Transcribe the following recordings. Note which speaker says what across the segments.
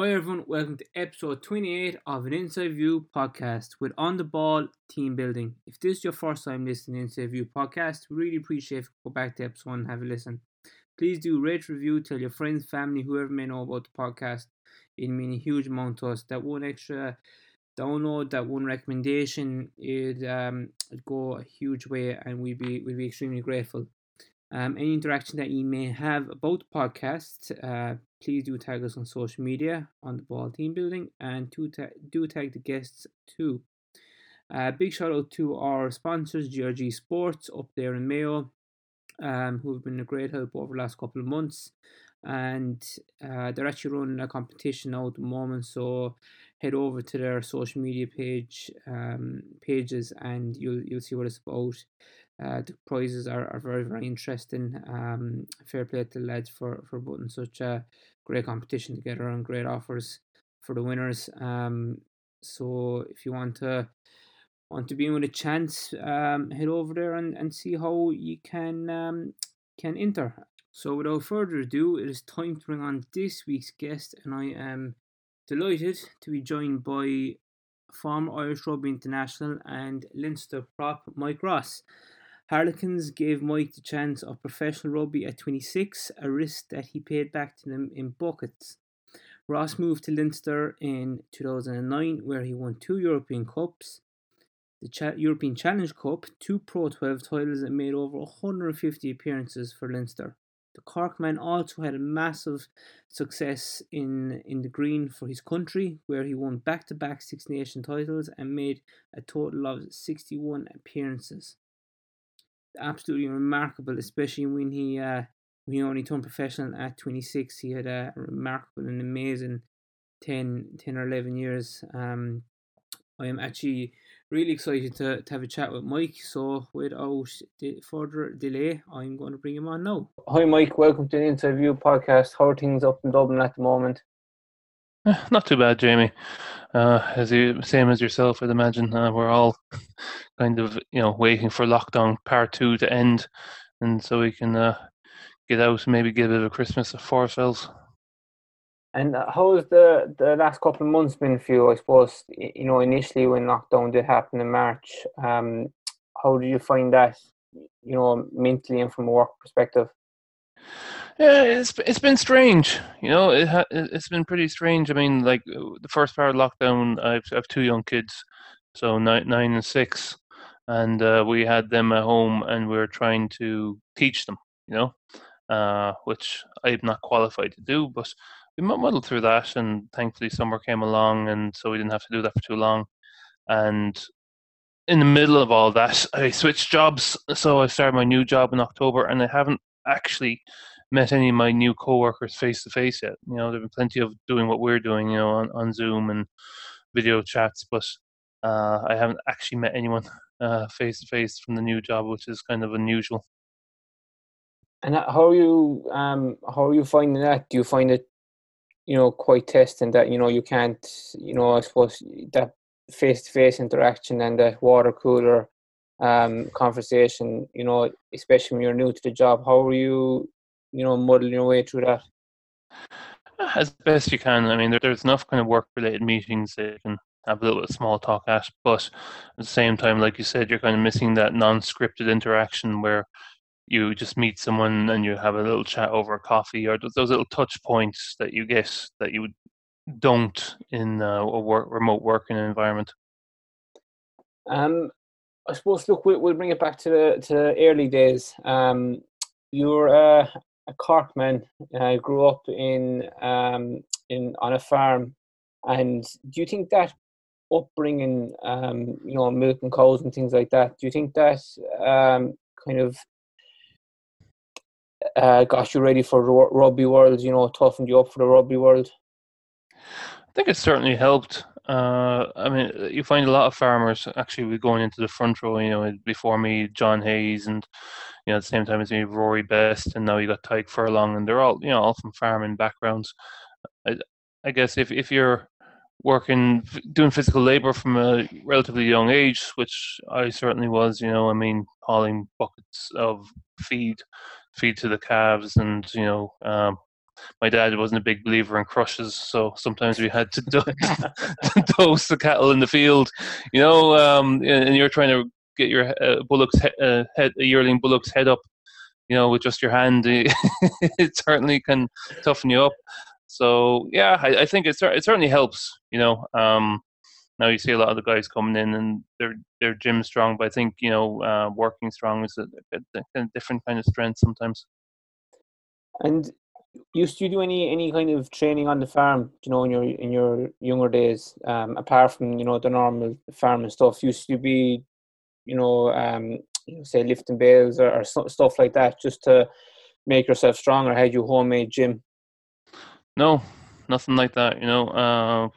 Speaker 1: Hi everyone, welcome to episode 28 of an Inside View podcast with On the Ball Team Building. If this is your first time listening to Inside View podcast, really appreciate if you go back to episode and have a listen. Please do rate, review, tell your friends, family, whoever may know about the podcast. It means a huge amount to us. That one extra download, that one recommendation, it um it'd go a huge way and we'd be we'd be extremely grateful. Um, any interaction that you may have about the podcast, uh, please do tag us on social media on the ball team building and to ta- do tag the guests too. Uh, big shout out to our sponsors, GRG Sports, up there in Mayo, um, who have been a great help over the last couple of months. And uh, they're actually running a competition at the moment, so head over to their social media page um, pages and you'll you'll see what it's about. Uh, the prizes are, are very very interesting. Um, fair play to the lads for for putting such a great competition together and great offers for the winners. Um, so if you want to want to be in with a chance, um, head over there and, and see how you can um, can enter. So without further ado, it is time to bring on this week's guest, and I am delighted to be joined by former Irish Rugby International and Leinster prop Mike Ross. Harlequins gave Mike the chance of professional rugby at 26, a risk that he paid back to them in buckets. Ross moved to Leinster in 2009, where he won two European Cups, the Ch- European Challenge Cup, two Pro 12 titles, and made over 150 appearances for Leinster. The Cork man also had a massive success in, in the green for his country, where he won back to back Six Nation titles and made a total of 61 appearances absolutely remarkable, especially when he uh, when he only turned professional at 26. He had a remarkable and amazing 10, 10 or 11 years. Um, I am actually really excited to, to have a chat with Mike. So without further delay, I'm going to bring him on now.
Speaker 2: Hi, Mike. Welcome to the Inside View podcast. How are things up in Dublin at the moment?
Speaker 3: Eh, not too bad, Jamie. Uh, as you, same as yourself, I'd imagine. Uh, we're all kind of, you know, waiting for lockdown part two to end, and so we can uh, get out, and maybe give a Christmas for ourselves.
Speaker 2: And uh, how has the the last couple of months been for you? I suppose you know initially when lockdown did happen in March. Um, how did you find that? You know, mentally and from a work perspective.
Speaker 3: Yeah, it's it's been strange. You know, it ha- it's been pretty strange. I mean, like uh, the first part of lockdown, I've I have two young kids, so nine nine and six, and uh, we had them at home, and we were trying to teach them. You know, uh, which I'm not qualified to do, but we muddled through that, and thankfully summer came along, and so we didn't have to do that for too long. And in the middle of all that, I switched jobs, so I started my new job in October, and I haven't actually met any of my new coworkers face to face yet. You know, there've been plenty of doing what we're doing, you know, on, on Zoom and video chats, but uh, I haven't actually met anyone face to face from the new job, which is kind of unusual.
Speaker 2: And how are you? Um, how are you finding that? Do you find it, you know, quite testing that you know you can't, you know, I suppose that face to face interaction and that water cooler um, conversation, you know, especially when you're new to the job. How are you you know, muddling your way through that?
Speaker 3: As best you can. I mean, there, there's enough kind of work-related meetings that you can have a little bit of small talk at, but at the same time, like you said, you're kind of missing that non-scripted interaction where you just meet someone and you have a little chat over a coffee, or those little touch points that you get that you don't in a work, remote working environment.
Speaker 2: Um, I suppose. Look, we'll, we'll bring it back to the to early days. Um, you're uh, a Cork man. I grew up in um, in on a farm, and do you think that upbringing, um, you know, milking cows and things like that, do you think that um, kind of uh, got you ready for the rugby world? You know, toughened you up for the rugby world?
Speaker 3: I think it certainly helped. Uh, I mean, you find a lot of farmers actually we're going into the front row. You know, before me, John Hayes, and you know, at the same time as me, Rory Best, and now you got Tadhg Furlong, and they're all you know all from farming backgrounds. I, I guess if if you're working doing physical labor from a relatively young age, which I certainly was, you know, I mean, hauling buckets of feed, feed to the calves, and you know, um, my dad wasn't a big believer in crushes, so sometimes we had to, do- dose the cattle in the field, you know. Um, and you're trying to get your uh, bullock's he- uh, head, a yearling bullock's head up, you know, with just your hand. it certainly can toughen you up. So yeah, I, I think it it certainly helps, you know. Um, now you see a lot of the guys coming in and they're they're gym strong, but I think you know uh, working strong is a, a, a, different kind of strength sometimes.
Speaker 1: And used to do any any kind of training on the farm? You know, in your in your younger days, um, apart from you know the normal farming stuff, used to be, you know, um, say lifting bales or, or stuff like that, just to make yourself stronger. Had you homemade gym?
Speaker 3: No, nothing like that. You know, uh,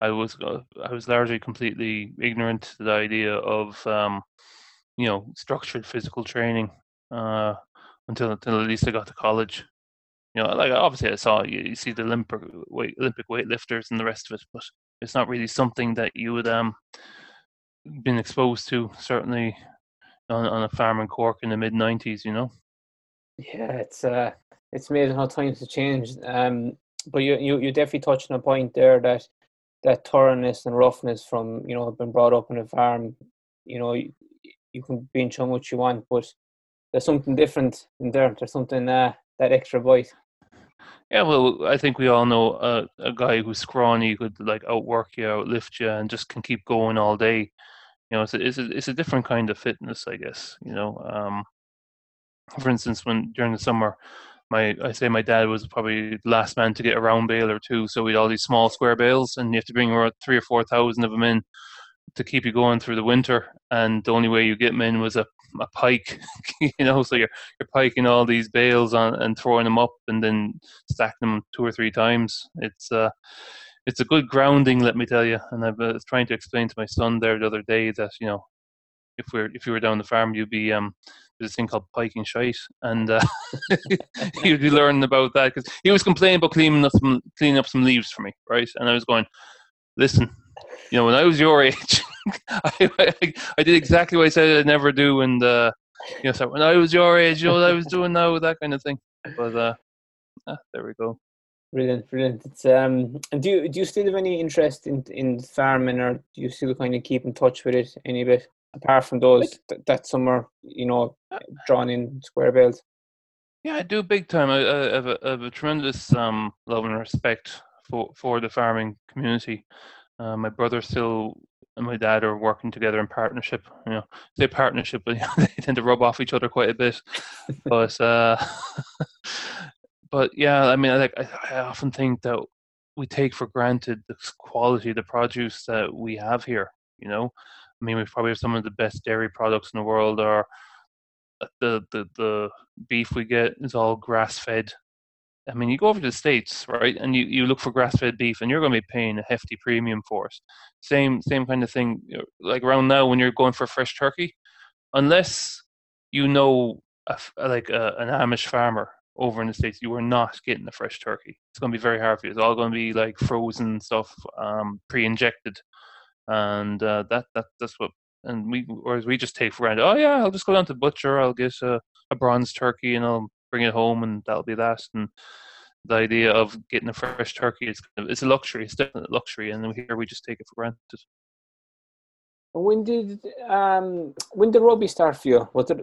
Speaker 3: I was uh, I was largely completely ignorant to the idea of um, you know structured physical training uh, until until at least I got to college. You know, like obviously I saw you, you see the Olympic weight Olympic weightlifters and the rest of it, but it's not really something that you would um been exposed to certainly on, on a farm in Cork in the mid '90s. You know.
Speaker 1: Yeah, it's uh, it's made how times have changed. Um, but you you you definitely touched on a point there that that thoroughness and roughness from you know being brought up in a farm. You know, you, you can be in how much you want, but there's something different in there. There's something uh, that extra bite.
Speaker 3: Yeah, well, I think we all know a, a guy who's scrawny could like outwork you, outlift you, and just can keep going all day. You know, it's a, it's a, it's a different kind of fitness, I guess. You know, um, for instance, when during the summer, my I say my dad was probably the last man to get a round bale or two, so we had all these small square bales, and you have to bring around three or four thousand of them in to keep you going through the winter. And the only way you get them in was a, a pike, you know. So you're you're piking all these bales on and throwing them up, and then stacking them two or three times. It's uh, it's a good grounding, let me tell you. And I was trying to explain to my son there the other day that you know, if we're if you were down the farm, you'd be um, there's a thing called piking shite, and uh, he'd be learning about that because he was complaining about cleaning up some cleaning up some leaves for me, right? And I was going, listen, you know, when I was your age, I, I, I, did exactly what I said I'd never do, and uh, you know, so when I was your age, you know, what I was doing now, that kind of thing. But uh, ah, there we go.
Speaker 1: Brilliant, brilliant. It's um, and do you do you still have any interest in in farming, or do you still kind of keep in touch with it any bit? apart from those that, that are you know uh, drawn in square bales
Speaker 3: yeah i do big time i, I, have, a, I have, a, tremendous um, love and respect for for the farming community uh, my brother still and my dad are working together in partnership you know say partnership but they tend to rub off each other quite a bit but uh but yeah i mean I, like I, I often think that we take for granted the quality of the produce that we have here you know I mean, we probably have some of the best dairy products in the world. Or uh, the the the beef we get is all grass fed. I mean, you go over to the states, right, and you, you look for grass fed beef, and you're going to be paying a hefty premium for it. Same same kind of thing. Like around now, when you're going for fresh turkey, unless you know a, like a, an Amish farmer over in the states, you are not getting a fresh turkey. It's going to be very hard for you. It's all going to be like frozen stuff, um, pre-injected and uh, that that that's what and we whereas we just take for granted. Oh yeah, I'll just go down to butcher. I'll get a, a bronze turkey and I'll bring it home, and that'll be that. And the idea of getting a fresh turkey is it's a luxury. It's definitely a luxury, and here we just take it for granted.
Speaker 1: When did um when did rugby start for you? Was it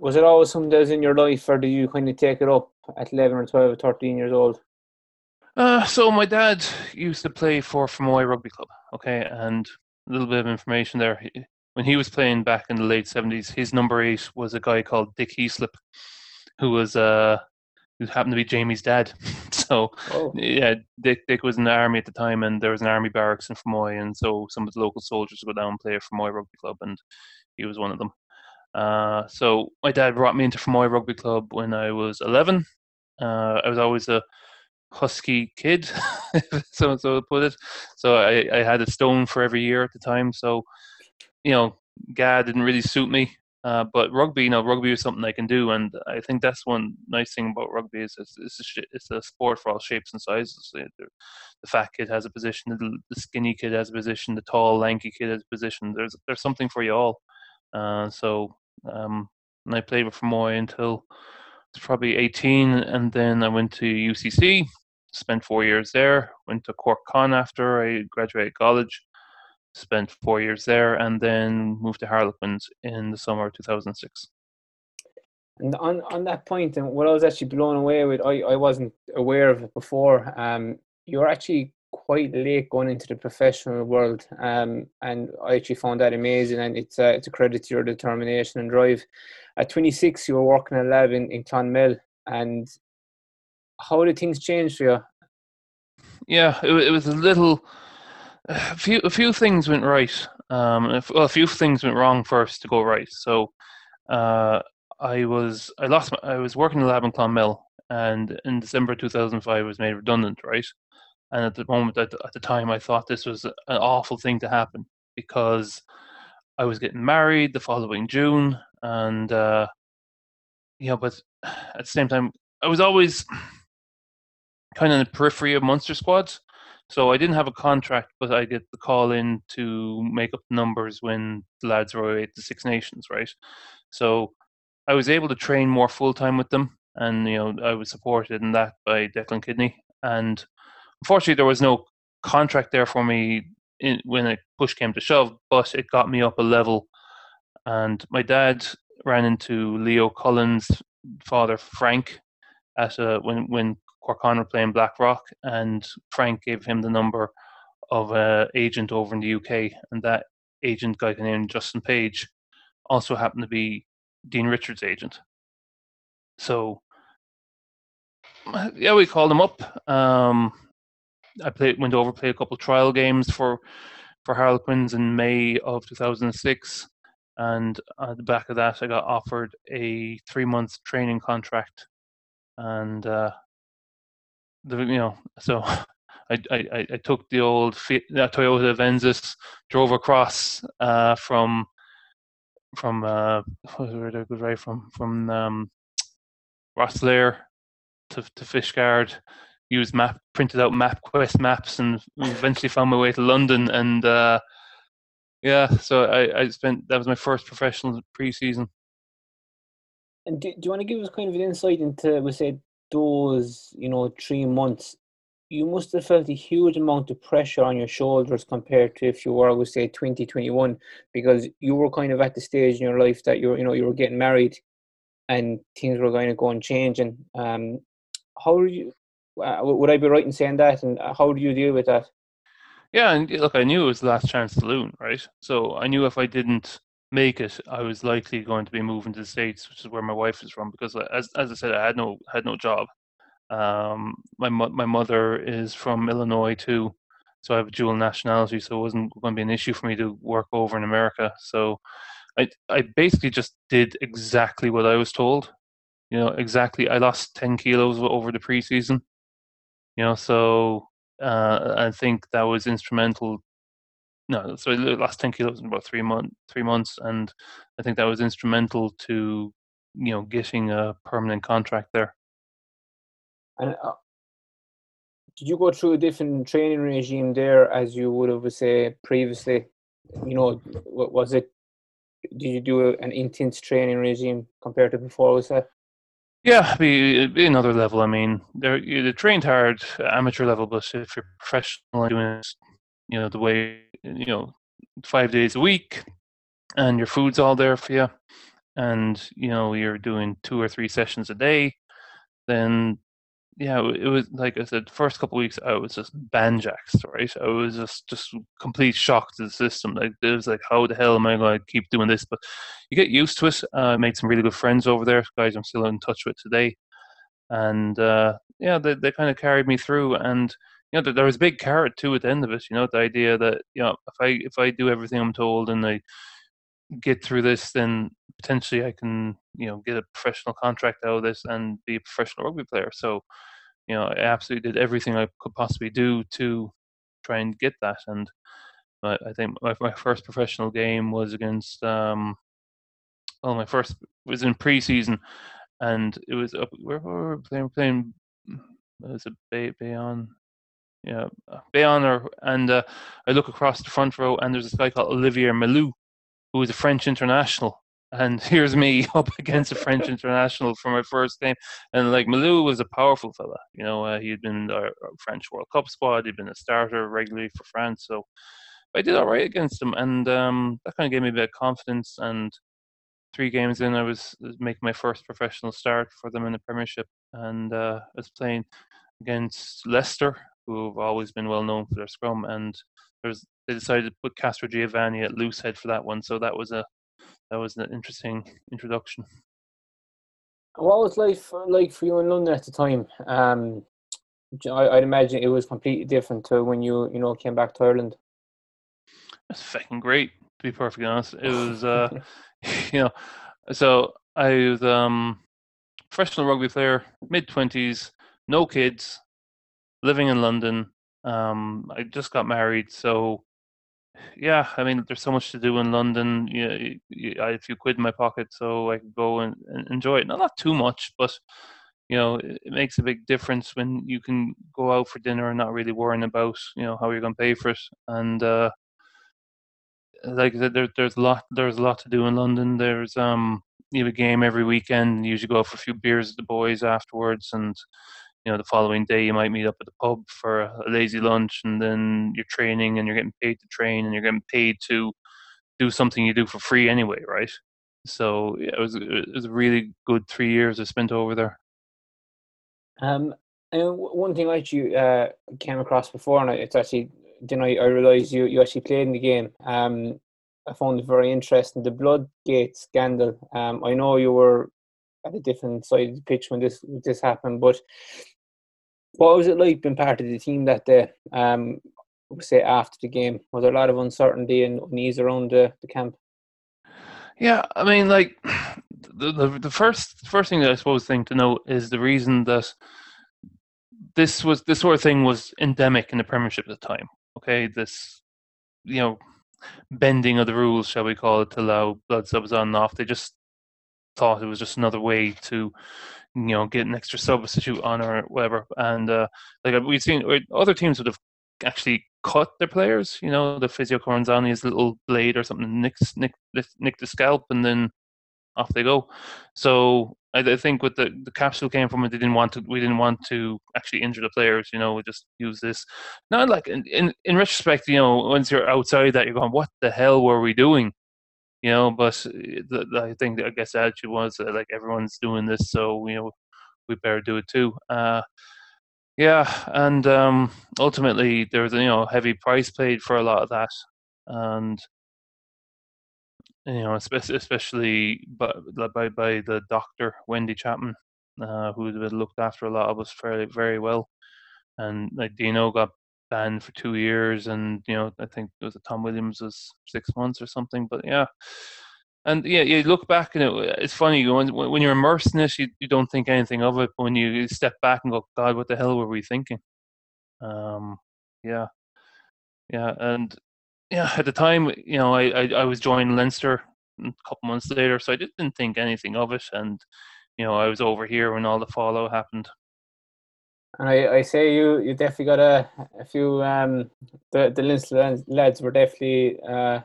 Speaker 1: was it always something that was in your life, or did you kind of take it up at eleven or 12 or thirteen years old?
Speaker 3: Uh, so my dad used to play for Fermoy Rugby Club. Okay, and a little bit of information there. When he was playing back in the late seventies, his number eight was a guy called Dick Heaslip, who was uh who happened to be Jamie's dad. so oh. yeah, Dick Dick was in the army at the time, and there was an army barracks in Fermoy, and so some of the local soldiers would go down and play at Fermoy Rugby Club, and he was one of them. Uh, so my dad brought me into Fermoy Rugby Club when I was eleven. Uh, I was always a husky kid, so so to put it. So I, I had a stone for every year at the time. So you know, GAA didn't really suit me. Uh, but rugby, you know, rugby is something I can do, and I think that's one nice thing about rugby is it's, it's, a, it's a sport for all shapes and sizes. The, fat kid has a position, the, skinny kid has a position, the tall, lanky kid has a position. There's there's something for you all. Uh, so um, and I played with Fermoy until probably 18, and then I went to UCC, spent four years there. Went to Cork Con after I graduated college, spent four years there, and then moved to Harlequins in the summer of 2006.
Speaker 1: And on, on that point, and what I was actually blown away with, I, I wasn't aware of it before. Um, you're actually quite late going into the professional world, um, and I actually found that amazing. And it's a, it's a credit to your determination and drive. At 26, you were working in a lab in, in Clonmel, and how did things change for you?
Speaker 3: Yeah, it, it was a little. A few a few things went right. Um, well, a few things went wrong first to go right. So, uh, I was I lost my, I was working in the lab in Clonmel, and in December 2005 I was made redundant. Right, and at the moment at the, at the time I thought this was an awful thing to happen because I was getting married the following June, and uh, yeah, but at the same time I was always kind of in the periphery of Munster squads. So I didn't have a contract, but I get the call in to make up numbers when the lads were away at the Six Nations, right? So I was able to train more full time with them, and you know I was supported in that by Declan Kidney. And unfortunately, there was no contract there for me in, when a push came to shove, but it got me up a level. And my dad ran into Leo Cullen's father, Frank, at a, when when Cork Con were playing Blackrock, and Frank gave him the number of an agent over in the UK, and that agent guy named Justin Page also happened to be Dean Richards' agent. So yeah, we called him up. Um, I played, went over, played a couple trial games for for Harlequins in May of 2006, and at the back of that, I got offered a three month training contract, and uh, the you know so. I, I, I took the old Toyota Avensis, drove across uh, from from uh, where go right from from um, Rosslare to to Fishguard. Used map, printed out MapQuest maps, and eventually found my way to London. And uh, yeah, so I, I spent that was my first professional preseason.
Speaker 1: And do, do you want to give us kind of an insight into, we say, those you know three months you must have felt a huge amount of pressure on your shoulders compared to if you were, I would say, 2021, because you were kind of at the stage in your life that you're, you know, you were getting married and things were going to go and change. And um, how do you, uh, would I be right in saying that? And how do you deal with that?
Speaker 3: Yeah, and look, I knew it was the last chance saloon, right? So I knew if I didn't make it, I was likely going to be moving to the states, which is where my wife is from. Because as as I said, I had no had no job, um, my my mother is from Illinois too, so I have a dual nationality. So it wasn't going to be an issue for me to work over in America. So I I basically just did exactly what I was told. You know, exactly. I lost ten kilos over the preseason. You know, so uh, I think that was instrumental. No, so I lost ten kilos in about three month three months, and I think that was instrumental to you know getting a permanent contract there.
Speaker 1: And uh, did you go through a different training regime there as you would have, say, previously? You know, was it? Did you do an intense training regime compared to before? Was that?
Speaker 3: Yeah, be, be another level. I mean, they're you trained hard, amateur level, but if you're professional and doing it, you know, the way you know, five days a week, and your food's all there for you, and you know you're doing two or three sessions a day, then yeah, it was like I said, first couple weeks I was just banjaxed, right? I was just just complete shock to the system. Like it was like, how the hell am I going to keep doing this? But you get used to it. Uh, I made some really good friends over there, guys I'm still in touch with today, and uh, yeah, they they kind of carried me through. And know, there was a big carrot too at the end of it. You know, the idea that you know, if I if I do everything I'm told and I get through this, then potentially I can, you know, get a professional contract out of this and be a professional rugby player. So, you know, I absolutely did everything I could possibly do to try and get that. And I, I think my, my first professional game was against, um, well, my first was in preseason, and it was up where were we playing? playing was it Bay Bayonne? Yeah, uh, Bayonne, or and uh, I look across the front row, and there's this guy called Olivier Milloud, who is a French international, and here's me up against a French international for my first game. And like Milloud was a powerful fella, you know. Uh, he had been in the French World Cup squad. He'd been a starter regularly for France, so I did all right against him, and um, that kind of gave me a bit of confidence. And three games in, I was, was making my first professional start for them in the Premiership, and uh, I was playing against Leicester, who've always been well known for their scrum, and there's they decided to put Castrogiovanni at loose head for that one, so that was a that was an interesting introduction.
Speaker 1: What was life like for you in London at the time? Um, I, would imagine it was completely different to when you you know came back to Ireland.
Speaker 3: It's fucking great, to be perfectly honest. It was, uh, you know, so I was um, professional rugby player, mid twenties, no kids, living in London. Um, I just got married, so yeah, I mean, there's so much to do in London. You, you, I had a few quid in my pocket, so I could go and, and enjoy it. Not, not too much, but you know, it, it, makes a big difference when you can go out for dinner and not really worrying about you know how you're going to pay for it. And uh, like I said, there, there's a lot there's a lot to do in London. There's um you have a game every weekend. You usually go out for a few beers with the boys afterwards, and you know the following day you might meet up at the pub for a lazy lunch and then you're training and you're getting paid to train and you're getting paid to do something you do for free anyway right? So yeah, it was it was a really good three years i spent over there.
Speaker 1: Um and one thing I you uh, came across before and it's actually then I, I realized you you actually played in the game um I found it very interesting the Bloodgate scandal. Um I know you were at a different side of the pitch when this this happened but what was it like being part of the team that day? Um, say after the game, was there a lot of uncertainty and unease around the, the camp?
Speaker 3: Yeah, I mean, like the, the the first first thing that I suppose thing to note is the reason that this was this sort of thing was endemic in the Premiership at the time. Okay, this you know bending of the rules, shall we call it, to allow blood subs on and off. They just thought it was just another way to you know get an extra substitute on or whatever. And uh, like uh, we've seen, other teams would have actually cut their players. You know, the Physio Coranzani's little blade or something nicks nick nick the scalp, and then off they go. So I, I, think with the the capsule came from it, they didn't want to. We didn't want to actually injure the players. You know, we just use this. Not like in, in in retrospect, you know, once you're outside that, you're going, "What the hell were we doing?" You know. But the, the, I think I guess the attitude was that, like everyone's doing this, so you know we better do it too. Uh, yeah, and um, ultimately there was you know heavy price paid for a lot of that, and you know especially by by, by the doctor Wendy Chapman, uh, who looked after a lot of us fairly very well, and like Dino got banned for two years, and you know I think it was Tom Williams was six months or something. But yeah, and yeah, you look back and it, it's funny when when you're immersed in it, you, you don't think anything of it. But when you step back and go, God, what the hell were we thinking? Um, yeah, yeah, and yeah, at the time, you know, I I, I was joining Leinster a couple months later, so I didn't think anything of it, and you know, I was over here when all the fallout happened.
Speaker 1: And I, I say you you definitely got a, a few um the the Leinster lads were definitely uh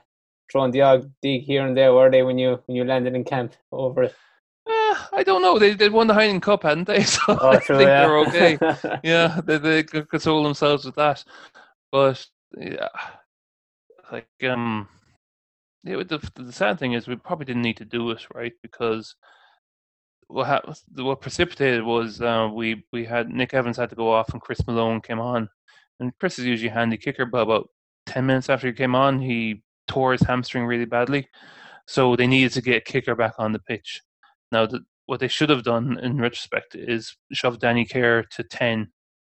Speaker 1: throwing the odd dig here and there, were they when you when you landed in camp over it?
Speaker 3: Uh, I don't know. They they won the Heineken Cup, hadn't they? So oh, I true, think yeah. they're okay. yeah, they they could console themselves with that. But yeah, like um, yeah. The the sad thing is we probably didn't need to do it, right? Because what ha- what precipitated was uh, we we had Nick Evans had to go off and Chris Malone came on, and Chris is usually a handy kicker, but about ten minutes after he came on, he tore his hamstring really badly, so they needed to get a kicker back on the pitch. Now, the, what they should have done in retrospect is shove Danny Care to ten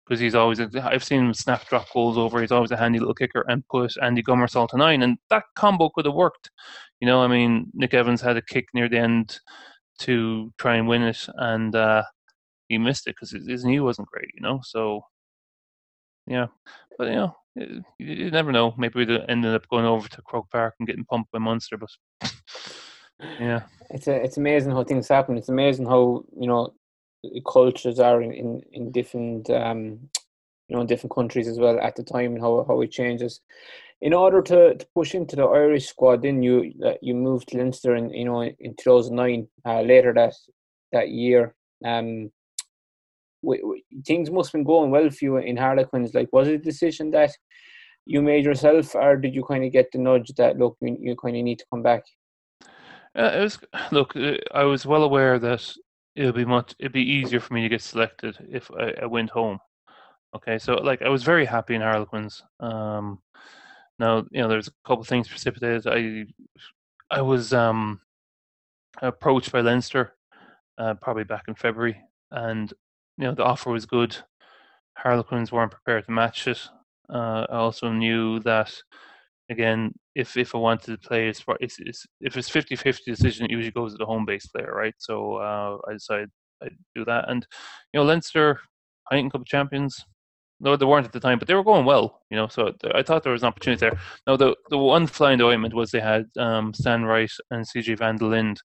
Speaker 3: because he's always a, I've seen him snap drop goals over. He's always a handy little kicker and put Andy Gomarsall to nine, and that combo could have worked. You know, I mean, Nick Evans had a kick near the end to try and win it, and uh, he missed it because his knee wasn't great, you know. So, yeah, but you know, you, you never know. Maybe we ended up going over to Croke Park and getting pumped by Munster, but yeah,
Speaker 1: it's a, it's amazing how things happen. It's amazing how you know cultures are in in, in different um, you know, different countries as well at the time and how how it changes. In order to, to push into the Irish squad, then you uh, you moved to Leinster in you know in two thousand nine. Uh, later that that year, um, things must have been going well for you in Harlequins. Like, was it a decision that you made yourself, or did you kind of get the nudge that look, you, you kind of need to come back?
Speaker 3: Uh, it was look. uh, I was well aware that it'll be much. It'd be easier for me to get selected if I, I went home. Okay, so like I was very happy in Harlequins. Um, now you know there's a couple of things precipitated. I I was um approached by Leinster, uh, probably back in February, and you know the offer was good. Harlequins weren't prepared to match it. Uh, I also knew that again, if if I wanted to play, it's, it's, it's if it's 50-50 decision, it usually goes to the home base player, right? So uh, I decided I'd do that, and you know Leinster, Heineken Cup champions. No, they weren't at the time, but they were going well, you know. So I thought there was an opportunity there. Now, the the one fly in the ointment was they had um, Stan Wright and CJ Van der Linde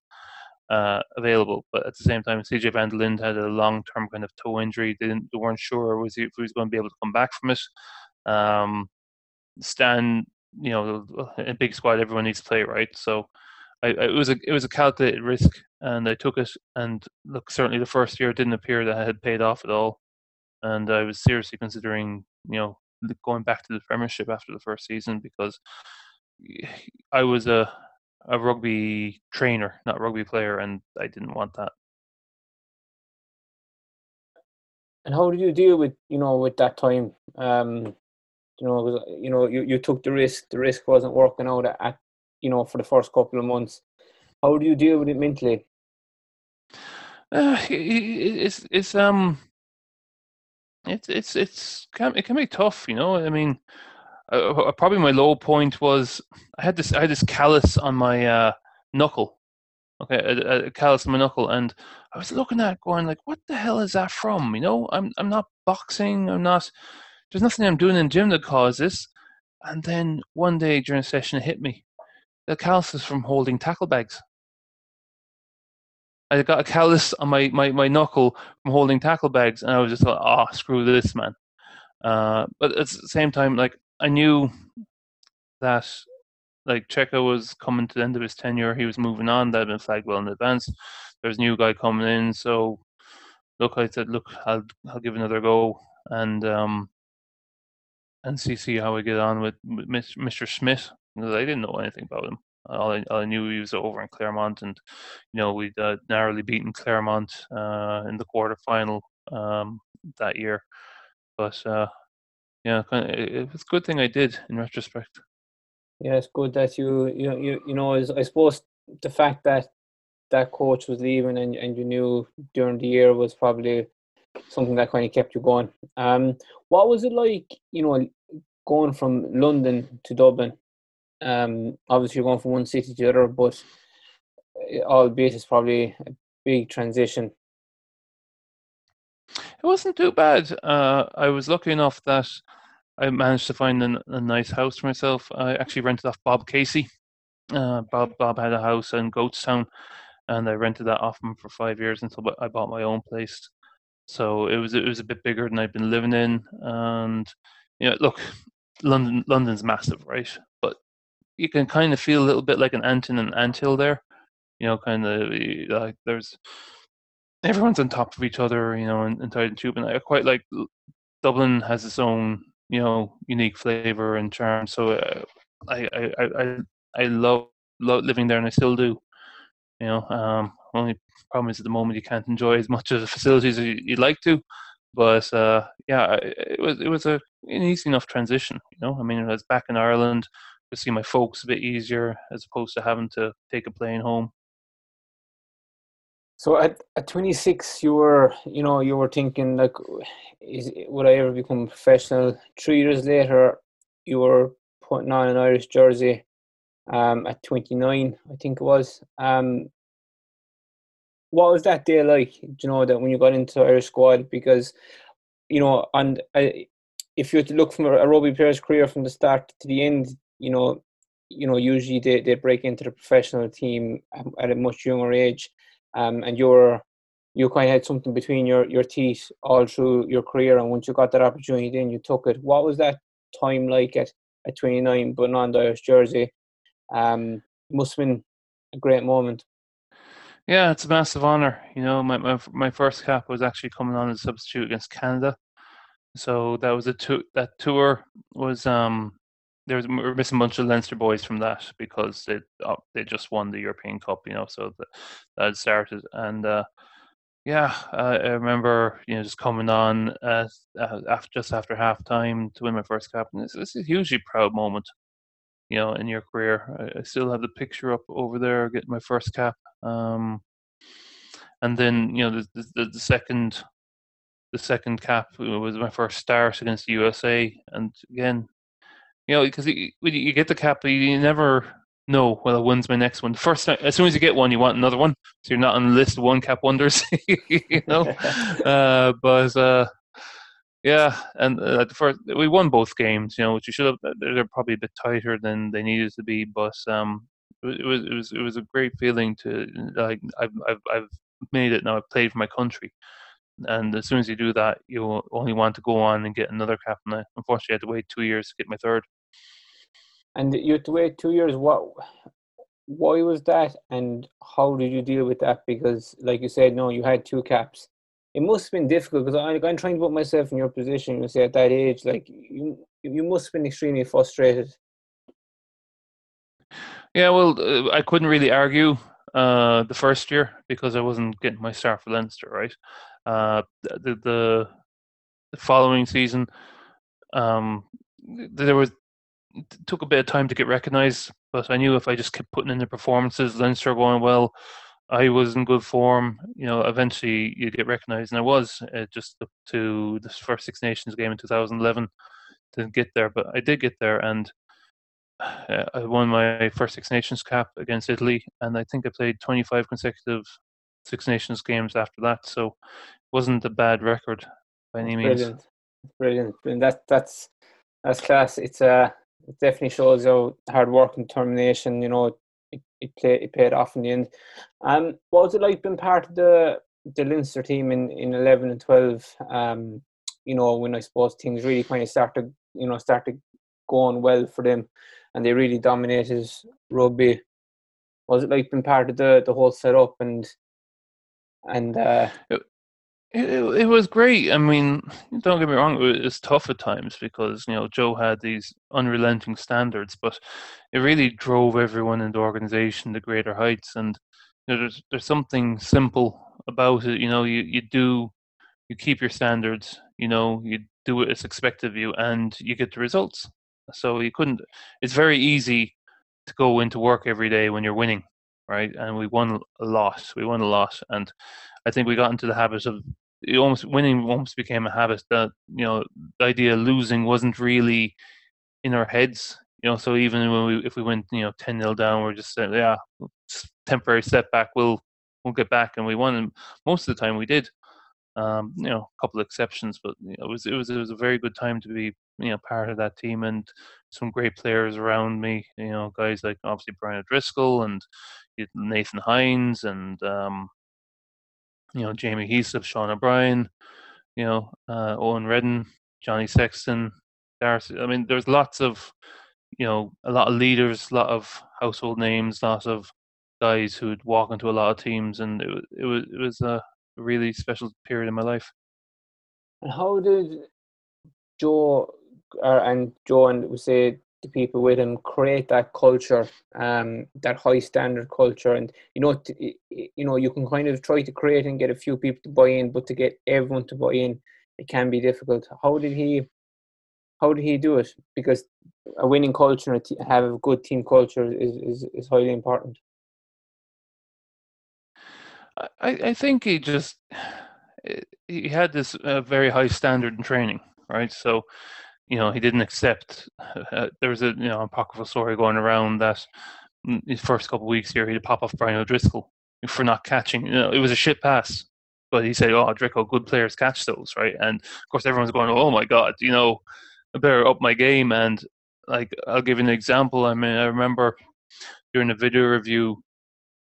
Speaker 3: uh, available, but at the same time, CJ Van der Linde had a long term kind of toe injury. They, didn't, they weren't sure was he, if he was going to be able to come back from it. Um, Stan, you know, a big squad, everyone needs to play, right? So I, I, it was a it was a calculated risk, and I took it. And look, certainly the first year didn't appear that I had paid off at all, and I was seriously considering, you know, going back to the Premiership after the first season because I was a a rugby trainer, not rugby player, and I didn't want that.
Speaker 1: And how did you deal with you know with that time? Um, you know, you know, you, you took the risk. The risk wasn't working out at, at you know for the first couple of months. How do you deal with it mentally?
Speaker 3: Uh, it's it's um it's it's it's can it can be tough, you know. I mean, uh, probably my low point was I had this I had this callus on my uh, knuckle. Okay, a, a callus on my knuckle, and I was looking at going like, "What the hell is that from?" You know, I'm I'm not boxing. I'm not. There's nothing I'm doing in gym that causes. And then one day during a session, it hit me. The callus is from holding tackle bags. I got a callus on my, my, my knuckle from holding tackle bags, and I was just like, "Oh, screw this, man." Uh, but at the same time, like I knew that like Cheika was coming to the end of his tenure, he was moving on. That had been flagged well in advance. There's a new guy coming in, so look, I said, look, I'll I'll give another go and um and see see how we get on with, with Mr. Schmidt because I didn't know anything about him. I, knew he was over in Clermont, and you know we'd uh, narrowly beaten Clermont uh, in the quarter final um, that year. But uh, yeah, it was a good thing I did in retrospect.
Speaker 1: Yeah, it's good that you you you you know. I suppose the fact that that coach was leaving and and you knew during the year was probably something that kind of kept you going. Um, what was it like? You know, going from London to Dublin. Um, obviously you're going from one city to the other, but eh, albeit it's probably a big transition.
Speaker 3: It wasn't too bad. Uh, I was lucky enough that I managed to find a, a nice house for myself. I actually rented off Bob Casey. Uh, Bob Bob had a house in Goatstown, and I rented that off him for five years until I bought my own place. So it was it was a bit bigger than I'd been living in, and you know, look, London London's massive, right? You can kind of feel a little bit like an ant in an anthill there. You know, kind of like there's everyone's on top of each other, you know, and, and tight and tube. And I quite like Dublin has its own you know unique flavor and charm. So uh, I, I I I love love living there, and I still do. You know, um, only problem is at the moment you can't enjoy as much of the facilities as you'd like to. But uh, yeah, it was it was a an easy enough transition. You know, I mean, I was back in Ireland see my folks a bit easier as opposed to having to take a plane home.
Speaker 1: So at, at 26, you were, you know, you were thinking like, is would I ever become professional? Three years later, you were putting on an Irish jersey. Um, at 29, I think it was. Um, what was that day like? Do you know that when you got into Irish squad? Because, you know, and I, if you to look from a rugby player's career from the start to the end, you know, you know, usually they, they break into the professional team at a much younger age um, and you're you kind of had something between your, your teeth all through your career, and once you got that opportunity, then you took it. What was that time like at, at 29, putting on the Irish jersey? Um, must have been a great moment.
Speaker 3: Yeah, it's a massive honor. You know, my, my my first cap was actually coming on as a substitute against Canada, so that was a that tour was um there was we were missing a bunch of Leinster boys from that because they uh, they just won the European Cup, you know, so that that started and. uh yeah, uh, I remember you know just coming on uh, after just after half time to win my first cap, and it's, it's a hugely proud moment, you know, in your career. I, I, still have the picture up over there, getting my first cap, um, and then you know the, the, the second the second cap was my first start against the USA, and again, you know, because you, you get the cap, you never know well when's my next one. The first time, as soon as you get one, you want another one, so you're not on the list of one cap wonders, you know. uh, but uh, yeah, and uh, the first we won both games, you know, which you should have. They're probably a bit tighter than they needed to be, but um, it was it was it was a great feeling to like I've I've I've made it now. I've played for my country, and as soon as you do that, you only want to go on and get another cap. And I unfortunately had to wait two years to get my third.
Speaker 1: And you had to wait two years. What? Why was that? And how did you deal with that? Because, like you said, no, you had two caps. It must have been difficult because I'm trying to put myself in your position. You say at that age, like you, you must have been extremely frustrated
Speaker 3: yeah, well, uh, I couldn't really argue uh, the first year because I wasn't getting my start for Leinster, right? Uh, the, the, the following season, um, there was took a bit of time to get recognised, but I knew if I just kept putting in the performances, Leinster going well, I was in good form. You know, eventually you get recognised, and I was uh, just up to the first Six Nations game in 2011 Didn't get there, but I did get there, and uh, I won my first Six Nations cap against Italy, and I think I played 25 consecutive Six Nations games after that. So it wasn't a bad record by any means.
Speaker 1: Brilliant, brilliant, brilliant. That that's that's class. It's uh, it definitely shows how hard work and determination. You know, it it, play, it paid off in the end. Um, what was it like being part of the the Leinster team in in 11 and 12? Um, you know, when I suppose things really kind of started, you know, started going well for them and they really dominated rugby. Was it like being part of the the whole setup and and uh,
Speaker 3: it, it was great. I mean, don't get me wrong, it was tough at times because you know Joe had these unrelenting standards, but it really drove everyone in the organization to greater heights. And you know, there's there's something simple about it. You know, you you do you keep your standards. You know, you do what is expected of you, and you get the results. So you couldn't. It's very easy to go into work every day when you're winning, right? And we won a lot. We won a lot, and I think we got into the habit of almost winning almost became a habit that you know the idea of losing wasn't really in our heads. You know, so even when we if we went you know ten 0 down, we're just saying yeah, temporary setback. We'll we'll get back, and we won. And most of the time we did. Um, you know, a couple of exceptions, but you know, it was it was it was a very good time to be you know part of that team and some great players around me. You know, guys like obviously Brian O'Driscoll and Nathan Hines and um, you know Jamie Heaslip, Sean O'Brien, you know uh, Eoin Reddan, Johnny Sexton, D'Arcy. I mean, there's lots of you know a lot of leaders, a lot of household names, lots of guys who'd walk into a lot of teams, and it, it was it was a really special period in my life.
Speaker 1: And how did Joe uh, and Joe and we say the people with him create that culture, um, that high standard culture, and you know, you know, you can kind of try to create and get a few people to buy in, but to get everyone to buy in, it can be difficult. How did he? How did he do it? Because a winning culture have a good team culture is, is, is highly important.
Speaker 3: I, I think he just he had this uh, very high standard in training, right? So, you know, he didn't accept. Uh, there was a you know apocryphal story going around that his first couple of weeks here he'd pop off Brian O'Driscoll for not catching. You know, it was a shit pass, but he said, "Oh, Drico, good players catch those, right?" And of course, everyone's going, "Oh my god, you know, I better up my game." And like, I'll give you an example. I mean, I remember during a video review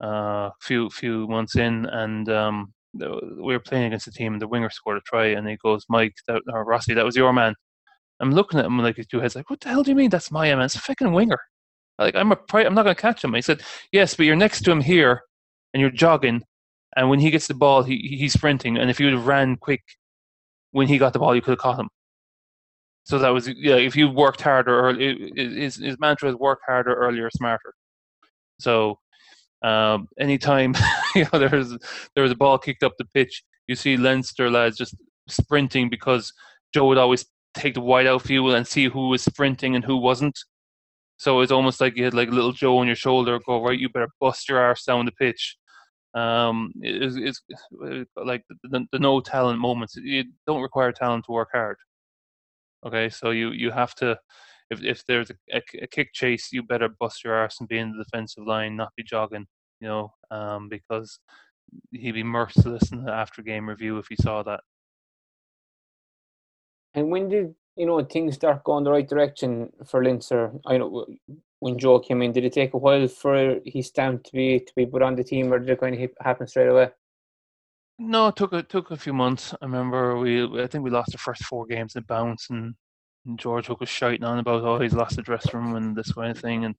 Speaker 3: a uh, few few months in, and um, we were playing against a team and the winger scored a try and he goes, Mike, that, or Rossi, that was your man. I'm looking at him like his two heads, like, what the hell do you mean that's my man? It's a fucking winger. Like I'm a, I'm not going to catch him. He said, yes, but you're next to him here and you're jogging, and when he gets the ball, he he's sprinting, and if you would have ran quick when he got the ball, you could have caught him. So that was yeah. If you worked harder, or his his mantra is work harder, earlier, smarter. So um, anytime you know there was there was a ball kicked up the pitch, you see Leinster lads just sprinting because Joe would always take the wide out view and see who was sprinting and who wasn't. So it's almost like you had like little Joe on your shoulder, go right, you better bust your arse down the pitch. Um, it's, it's like the, the, no talent moments. You don't require talent to work hard. Okay, so you you have to. If if there's a, a, a kick chase, you better bust your arse and be in the defensive line, not be jogging. You know, um, because he'd be merciless in the after game review if he saw that.
Speaker 1: And when did you know things start going the right direction for Leinster? I know when Joe came in, did it take a while for his stamp to be to be put on the team, or did it kind of happen straight away?
Speaker 3: No, it took a took a few months. I remember we I think we lost the first four games in bounce, and, and George Hook was shouting on about oh he's lost the dressing room and this kind of thing, and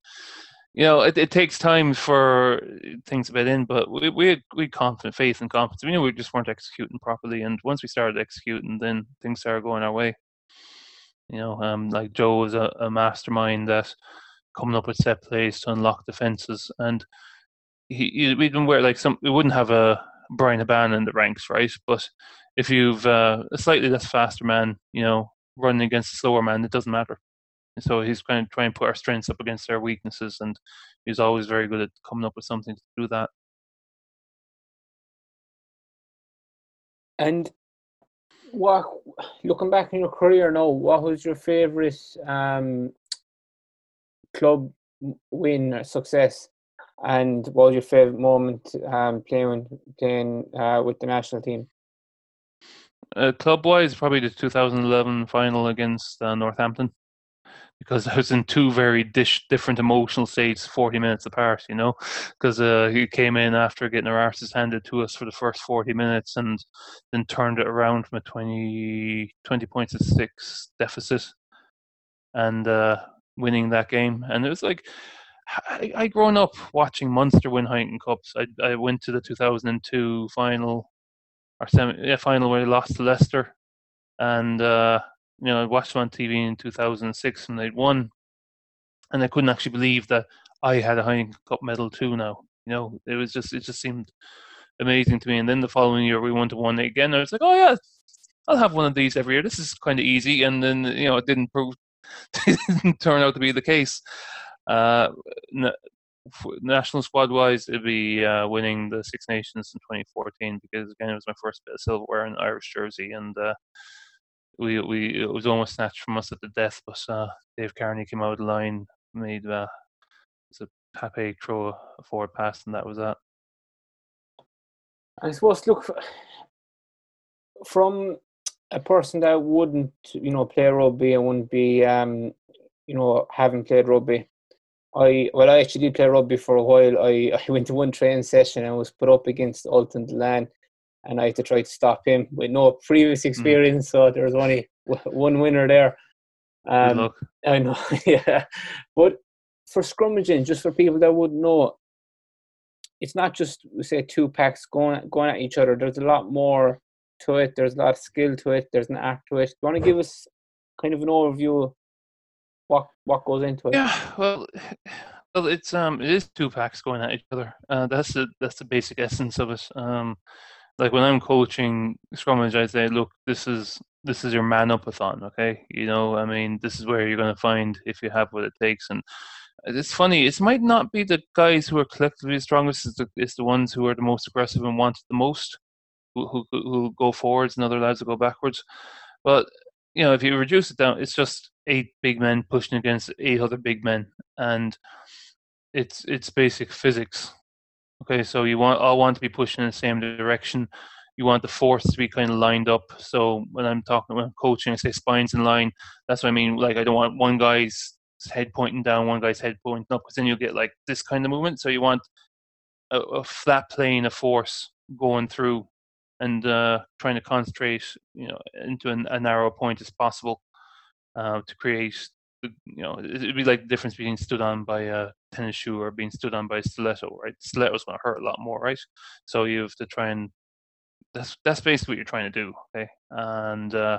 Speaker 3: you know it, it takes time for things to bed in, but we we had, we had confident faith and confidence. We knew we just weren't executing properly, and once we started executing, then things started going our way. You know, um, like Joe was a, a mastermind that coming up with set plays to unlock defenses. And he, he we didn't wear like some. We wouldn't have a Bryan Habana in the ranks, right? But if you've uh, a slightly less faster man, you know, running against a slower man, it doesn't matter. And so he's kind of trying to put our strengths up against our weaknesses, and he's always very good at coming up with something to do that.
Speaker 1: And what, looking back in your career now, what was your favorite um, club win or success, and what was your favorite moment um, playing playing uh, with the national team?
Speaker 3: Uh, club wise, probably the 2011 final against uh, Northampton, because I was in two very dish, different emotional states, 40 minutes apart. You know, because uh, he came in after getting our arses handed to us for the first 40 minutes, and then turned it around from a 20 20 points to six deficit, and uh, winning that game. And it was like I, I grown up watching Munster win Heineken Cups. I I went to the 2002 final or semi yeah, final where they lost to Leicester, and uh, you know I watched them on TV in 2006 and they'd won, and I couldn't actually believe that I had a Heineken Cup medal too. Now you know it was just it just seemed amazing to me. And then the following year we won to one again. I was like, oh yeah, I'll have one of these every year. This is kind of easy. And then you know it didn't prove didn't turn out to be the case. Uh, national squad wise, it'd be uh, winning the Six Nations in 2014 because again it was my first bit of silverware in Irish jersey, and uh, we we it was almost snatched from us at the death. But uh, Dave Kearney came out of the line, made uh, a Pape throw a forward pass, and that was that.
Speaker 1: I suppose look from a person that wouldn't, you know, play rugby and wouldn't be, um, you know, having played rugby. I well, I actually did play rugby for a while. I, I went to one training session and was put up against Ultan Dillane, and I had to try to stop him with no previous hmm. experience. Mm. So there was only one winner there. Um, I know, yeah. But for scrummaging, just for people that wouldn't know, it's not just we say two packs going going at each other. There's a lot more to it. There's a lot of skill to it. There's an art to it. Do you want to give us kind of an overview what what goes into it?
Speaker 3: Yeah, well, well, it's um, it is two packs going at each other. Uh, that's the that's the basic essence of it. Um, like when I'm coaching scrummage, I say, look, this is this is your man upathon, okay? You know, I mean, this is where you're going to find if you have what it takes. And it's funny, it might not be the guys who are collectively the strongest, it's the, it's the ones who are the most aggressive and want it the most who, who, who go forwards and other lads who go backwards. But you know, if you reduce it down, it's just eight big men pushing against eight other big men, and it's it's basic physics. Okay, so you want all want to be pushing in the same direction. You want the force to be kind of lined up. So when I'm talking, when I'm coaching, I say spines in line. That's what I mean. Like I don't want one guy's head pointing down, one guy's head pointing up, because then you'll get like this kind of movement. So you want a, a flat plane of force going through and uh, trying to concentrate, you know, into an, a narrow point as possible uh, to create. You know, it'd be like the difference between stood on by a tennis shoe or being stood on by a stiletto, right? Stiletto's going to hurt a lot more, right? So you have to try and that's that's basically what you're trying to do, okay? And uh,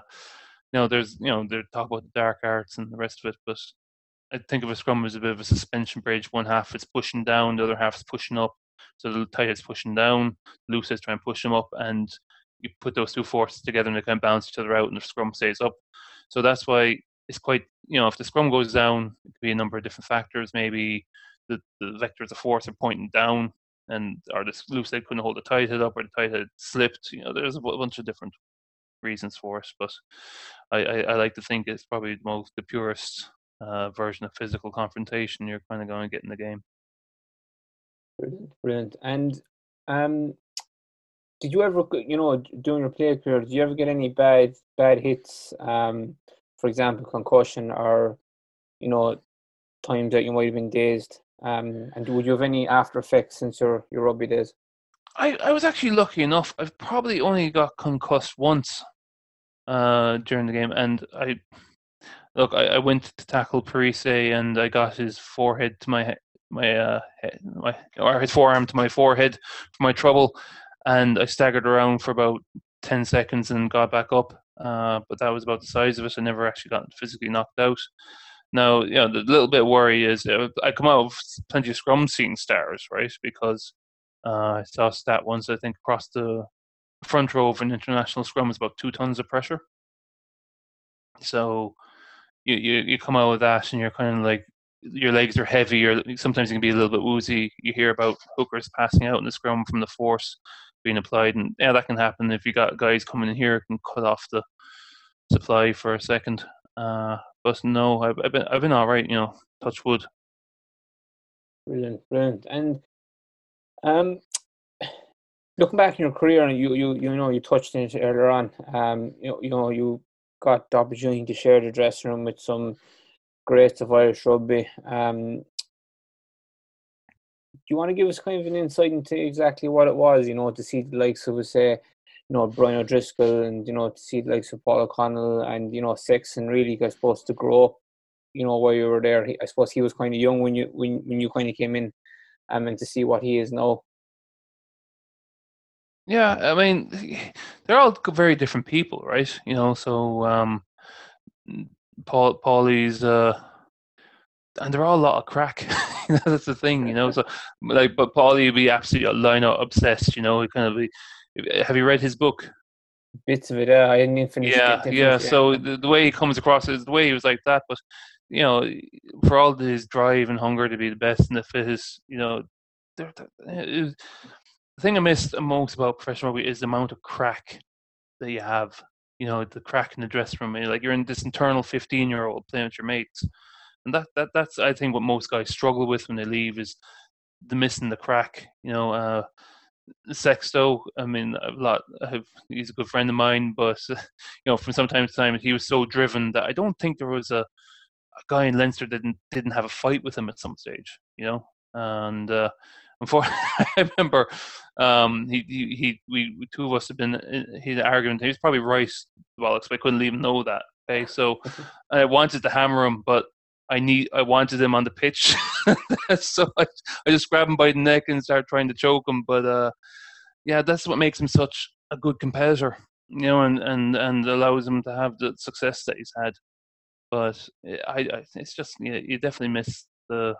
Speaker 3: you know, there's you know, they talk about the dark arts and the rest of it, but I think of a scrum as a bit of a suspension bridge. One half is pushing down, the other half is pushing up. So the tight is pushing down, loose is trying to push them up, and you put those two forces together and they kind of balance each other out, and the scrum stays up. So that's why it's quite you know if the scrum goes down, it could be a number of different factors. Maybe the, the vectors of force are pointing down, and or the loose head couldn't hold the tight head up, or the tight head slipped. You know, there's a bunch of different reasons for it, but I, I, I like to think it's probably the most the purest uh, version of physical confrontation you're kind of going to get in the game.
Speaker 1: Brilliant, brilliant. And um, did you ever, you know, during your play career, did you ever get any bad bad hits? Um, for example, concussion or, you know, times that you might have been dazed. Um, and would you have any after effects since your your rugby days?
Speaker 3: I, I was actually lucky enough. I've probably only got concussed once uh, during the game, and I look. I, I went to tackle Parisse, and I got his forehead to my my uh, head, my or his forearm to my forehead for my trouble, and I staggered around for about ten seconds and got back up. Uh, but that was about the size of it. I never actually got physically knocked out. Now, you know, the little bit of worry is I come out of plenty of scrum seeing stars, right? Because uh, I saw stat once, I think, across the front row of an international scrum is about two tons of pressure. So you, you, you come out with that and you're kind of like, your legs are heavy, or sometimes you can be a little bit woozy. You hear about hookers passing out in the scrum from the force being applied, and yeah, that can happen if you got guys coming in here can cut off the supply for a second. Uh, but no, I've, I've been I've been all right, you know. Touch wood.
Speaker 1: Brilliant, brilliant. And um, looking back in your career, and you you you know you touched on it earlier on. Um, you you know you got the opportunity to share the dressing room with some greats of Irish rugby. Um, you want to give us kind of an insight into exactly what it was? You know, to see the likes of say, you know, Brian O'Driscoll, and you know, to see the likes of Paul O'Connell and you know, Sexton really, I suppose, to grow. You know, while you were there, I suppose he was kind of young when you when when you kind of came in, um, and to see what he is now.
Speaker 3: Yeah, I mean, they're all very different people, right? You know, so um, Paul Paulie's uh, and they're all a lot of crack. That's the thing, you know. So like, but Paulie would be absolutely a line out obsessed. You know, he kind of be. Have you read his book?
Speaker 1: Bits of it, yeah. I didn't finish.
Speaker 3: Yeah,
Speaker 1: it,
Speaker 3: yeah. So the, the way he comes across is the way he was like that, but you know, for all his drive and hunger to be the best and the fittest, you know, they're, they're, was, the thing I missed most about professional rugby is the amount of crack that you have. You know, the crack in the dressing room. Like you're in this internal 15 year old playing with your mates and that, that that's I think what most guys struggle with when they leave is the missing the crack. You know, uh, Sexto. I mean, a lot. Have, he's a good friend of mine, but uh, you know, from some time to time, he was so driven that I don't think there was a, a guy in Leinster that didn't didn't have a fight with him at some stage. You know, and. Uh, Unfortunately, I remember um, he, he, he, we, two of us have been in argument. He was probably right, Bollocks, but I couldn't leave him know that. Okay, so I wanted to hammer him, but I need I wanted him on the pitch, so I, I just grab him by the neck and start trying to choke him. But uh, yeah, that's what makes him such a good competitor, you know, and and and allows him to have the success that he's had. But I, I it's just you, you definitely miss the,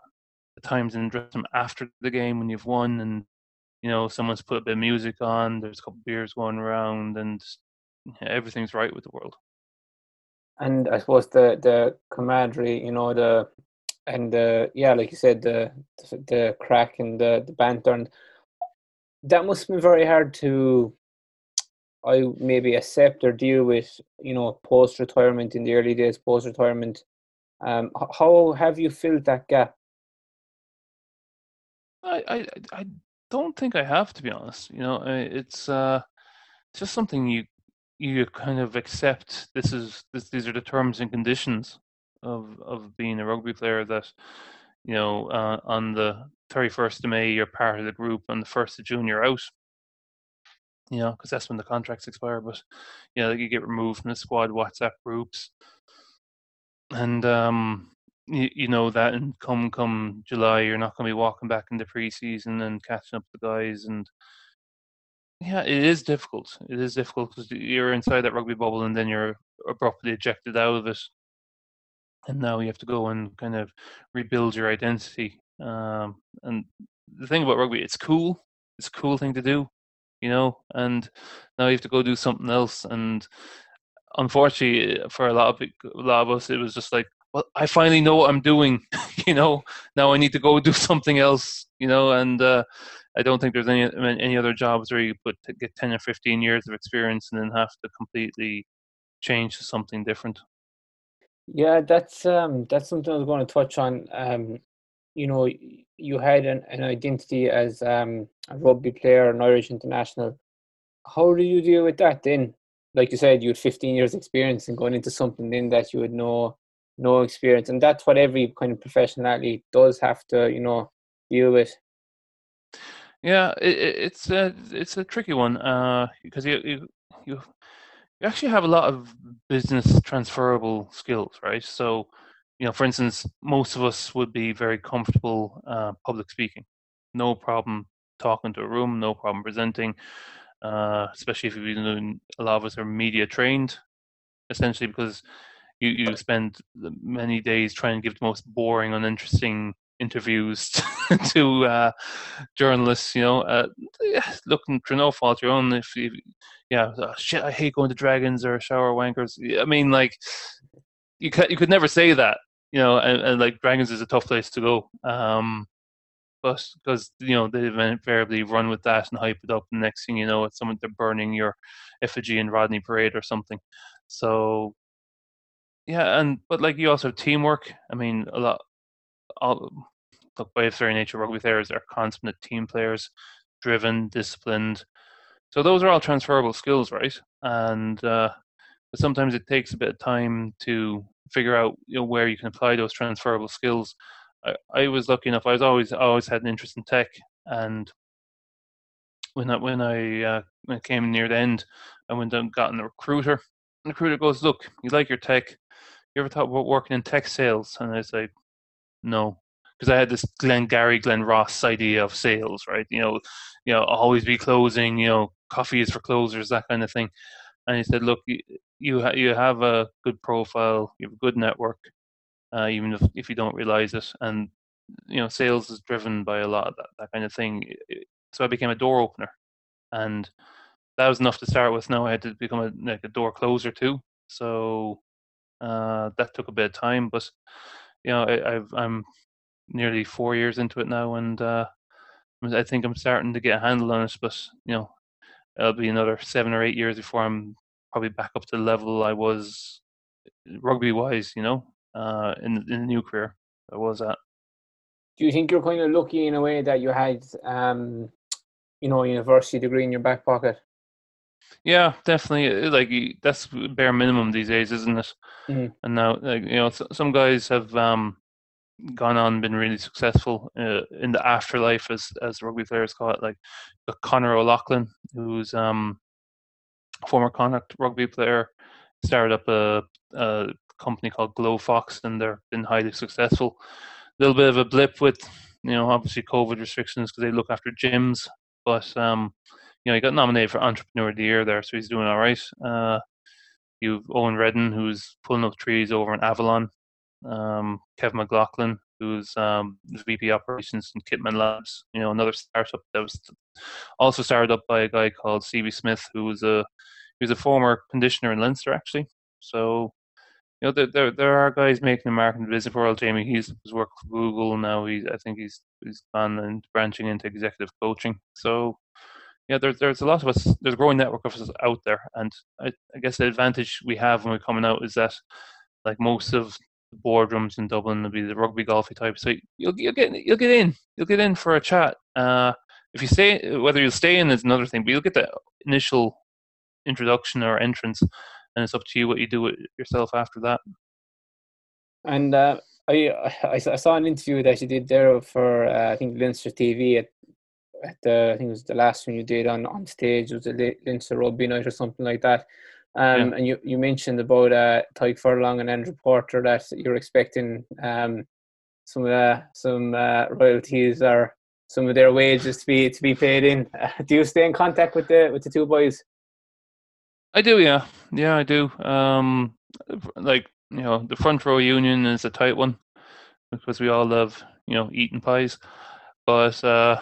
Speaker 3: the times in dressing after the game when you've won and you know someone's put a bit of music on, there's a couple beers going around, and everything's right with the world
Speaker 1: and I suppose the the camaraderie, you know, the and the yeah, like you said, the the crack and the the banter, and that must been very hard to, I maybe accept or deal with, you know, post retirement in the early days, post retirement. Um, how have you filled that gap?
Speaker 3: I, I I don't think I have to be honest. You know, it's uh, it's just something you you kind of accept this is this, these are the terms and conditions of of being a rugby player that you know uh, on the 31st of May you're part of the group on the 1st of June you're out you know, because that's when the contracts expire. But you know, you get removed from the squad WhatsApp groups, and um, you, you know that. And come come July, you're not going to be walking back into preseason and catching up with the guys. And yeah, it is difficult. It is difficult because you're inside that rugby bubble, and then you're abruptly ejected out of it. And now you have to go and kind of rebuild your identity. Um, and the thing about rugby, it's cool. It's a cool thing to do you know, and now you have to go do something else. And unfortunately, for a lot of a lot of us, it was just like, well, I finally know what I'm doing, you know. Now I need to go do something else, you know. And uh, I don't think there's any any other jobs where you put get ten or fifteen years of experience and then have to completely change to something different.
Speaker 1: Yeah, that's um, that's something I was going to touch on. Um, you know, you had an, an identity as um, a rugby player, an Irish international. How do you deal with that then? Like you said, you had 15 years experience and going into something then that you would no no experience, and that's what every kind of professional athlete does have to, you know, deal with.
Speaker 3: Yeah, it, it's a it's a tricky one uh, because you, you you you actually have a lot of business transferable skills, right? So you know, for instance, most of us would be very comfortable uh, public speaking. No problem talking to a room, no problem presenting, uh, especially if you've been doing, a lot of us are media trained, essentially because you, you spend many days trying to give the most boring, uninteresting interviews to uh, journalists, you know, uh, looking for no fault your own. If you, yeah, oh, shit, I hate going to dragons or shower wankers. I mean, like, you could, you could never say that you know, and, and, like Dragons is a tough place to go. Um, but because you know they invariably run with that and hype it up, and next thing you know, it's someone they're burning your effigy in Rodney Parade or something. So yeah, and but like you also have teamwork. I mean, a lot. All, look, by its very nature, rugby players are consummate team players, driven, disciplined. So those are all transferable skills, right? And uh, but sometimes it takes a bit of time to figure out you know where you can apply those transferable skills. I, I was lucky enough. I was always always had an interest in tech, and when I when I, uh, when I came near the end, I went and got a recruiter. And the recruiter goes, "Look, you like your tech. You ever thought about working in tech sales?" And I like, "No." Because I had this Glengarry, Glen Ross idea of sales, right? You know, you know, always be closing. You know, coffee is for closers, that kind of thing. And he said, "Look, you ha- you have a good profile, you have a good network, uh, even if if you don't realize it, and you know sales is driven by a lot of that, that kind of thing. So I became a door opener, and that was enough to start with. Now I had to become a like a door closer too. So uh, that took a bit of time, but you know I, I'm nearly four years into it now, and uh, I think I'm starting to get a handle on it. But you know, it'll be another seven or eight years before I'm probably back up to the level I was rugby wise, you know, uh, in in the new career I was at.
Speaker 1: Do you think you're kind of lucky in a way that you had, um, you know, a university degree in your back pocket?
Speaker 3: Yeah, definitely. Uh, like that's bare minimum these days, isn't it? Mm-hmm. And now, like you know, some guys have um, gone on been really successful uh, in the afterlife, as as rugby players call it. Like Conor O'Loughlin, who's um, former Connacht rugby player, started up a, a company called Glofox, and they've been highly successful. A little bit of a blip with, you know, obviously COVID restrictions because they look after gyms, but um, you know, he got nominated for Entrepreneur of the Year there, so he's doing all right. Uh, you've Eoin Reddan, who's pulling up trees over in Avolon. Um, Kevin McLaughlin, who's um, VP operations in Kitman Labs, you know, another startup that was also started up by a guy called CB Smith, who was a he was a former conditioner in Leinster actually. So you know, there there, there are guys making a mark in the business world. Jamie Heaslip was working for Google now. He's I think he's he's gone and branching into executive coaching. So yeah, there's there's a lot of us. There's a growing network of us out there, and I, I guess the advantage we have when we're coming out is that like most of the boardrooms in Dublin will be the rugby golfy type. So you'll you'll get you'll get in you'll get in for a chat. Uh, if you stay, whether you'll stay in is another thing, but you'll get the initial introduction or entrance, and it's up to you what you do with yourself after that.
Speaker 1: And uh, I, I saw an interview that you did there for uh, I think Leinster TV at the I think it was the last one you did on on stage. It was a Leinster Rugby night or something like that. Um, yeah. And you, you mentioned about uh, Tadhg Furlong and Andrew Porter that you're expecting um, some uh, some uh, royalties or some of their wages to be to be paid in. do you stay in contact with the with the two boys?
Speaker 3: I do, yeah, yeah, I do. Um, like you know, the front row union is a tight one because we all love you know eating pies, but uh,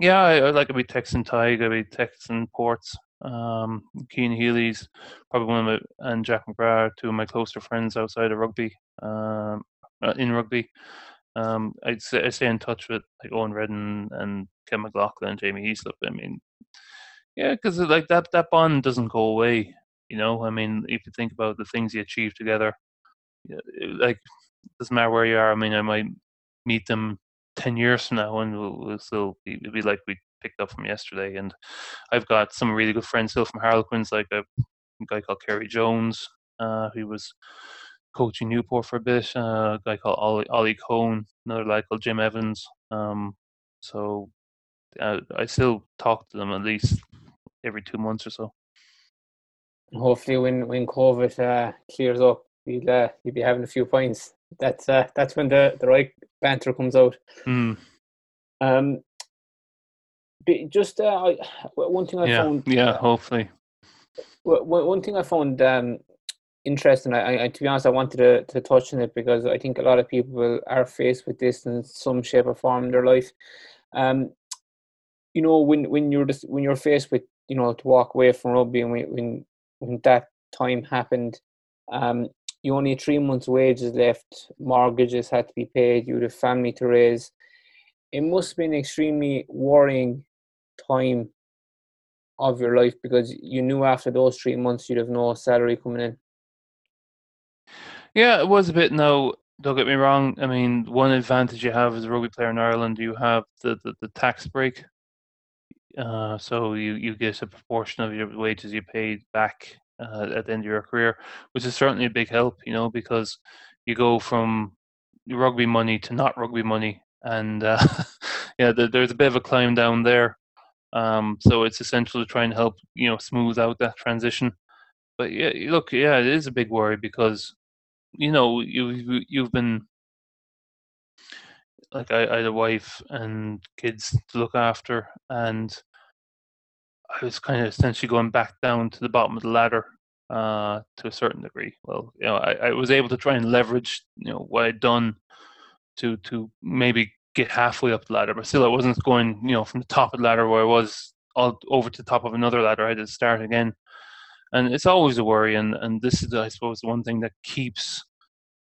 Speaker 3: yeah, I, I like to be texting Tadhg, I be texting Ports. Um, Cian Healy's probably one of my, and Jack McGrath, two of my closer friends outside of rugby, um, uh, in rugby. Um, I'd say, I stay in touch with like Eoin Reddan and Ken McLaughlin, and Jamie Heaslip. I mean, yeah, because like that that bond doesn't go away. You know, I mean, if you think about the things you achieve together, like doesn't matter where you are. I mean, I might meet them ten years from now, and we'll, we'll still be, it'll be like we picked up from yesterday. And I've got some really good friends still from Harlequins, like a guy called Ceri Jones, uh, who was coaching Newport for a bit. Uh, a guy called Ollie, Ollie Kohn, another guy called Jim Evans. Um, so uh, I still talk to them at least every two months or so.
Speaker 1: Hopefully, when when COVID uh, clears up, you'll uh, you'll be having a few points. That's uh, that's when the the right banter comes out.
Speaker 3: Mm.
Speaker 1: Um, just uh, one thing I
Speaker 3: yeah,
Speaker 1: found.
Speaker 3: Yeah, hopefully.
Speaker 1: One, one thing I found um, interesting. I, I, to be honest, I wanted to, to touch on it because I think a lot of people are faced with this in some shape or form in their life. Um, you know, when when you're just when you're faced with you know to walk away from rugby and when when that time happened, um, you only had three months' wages left. Mortgages had to be paid. You had a family to raise. It must have been an extremely worrying time of your life because you knew after those three months you'd have no salary coming in.
Speaker 3: Yeah, it was a bit. No, don't get me wrong. I mean, one advantage you have as a rugby player in Ireland, you have the, the, the tax break. Uh, so you, you get a proportion of your wages you paid back uh, at the end of your career, which is certainly a big help, you know, because you go from rugby money to not rugby money. And uh, yeah, the, there's a bit of a climb down there. Um, so it's essential to try and help, you know, smooth out that transition. But yeah, look, yeah, it is a big worry because you know, you you've been like I, I had a wife and kids to look after, and I was kind of essentially going back down to the bottom of the ladder uh, to a certain degree. Well, you know, I, I was able to try and leverage you know what I'd done to to maybe get halfway up the ladder, but still I wasn't going you know from the top of the ladder where I was all over to the top of another ladder. I had to start again and it's always a worry. And and this is, I suppose, the one thing that keeps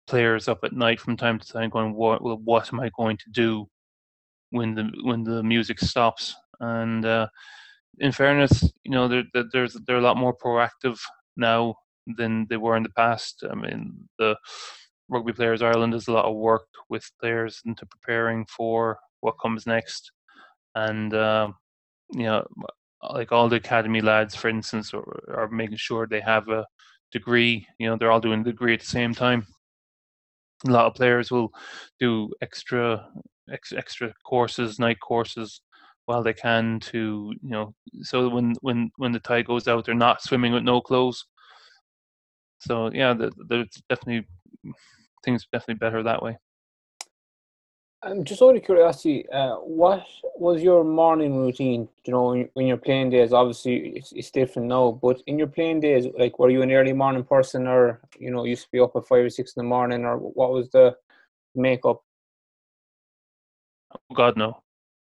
Speaker 3: players up at night from time to time, going, "What? Well, what am I going to do when the when the music stops?" And uh, in fairness, you know, there, there's they're a lot more proactive now than they were in the past. I mean, the Rugby Players Ireland does a lot of work with players into preparing for what comes next, and uh, you know, like all the academy lads, for instance, are, are making sure they have a degree. You know, they're all doing a degree at the same time. A lot of players will do extra ex, extra courses, night courses, while they can to you know. So when when when the tide goes out, they're not swimming with no clothes. So yeah, there's definitely things definitely better that way.
Speaker 1: I'm just out of curiosity, uh, what was your morning routine? You know, when, when you're playing days, obviously it's, it's different now, but in your playing days, like, were you an early morning person, or you know, used to be up at five or six in the morning, or what was the makeup?
Speaker 3: Oh God, no.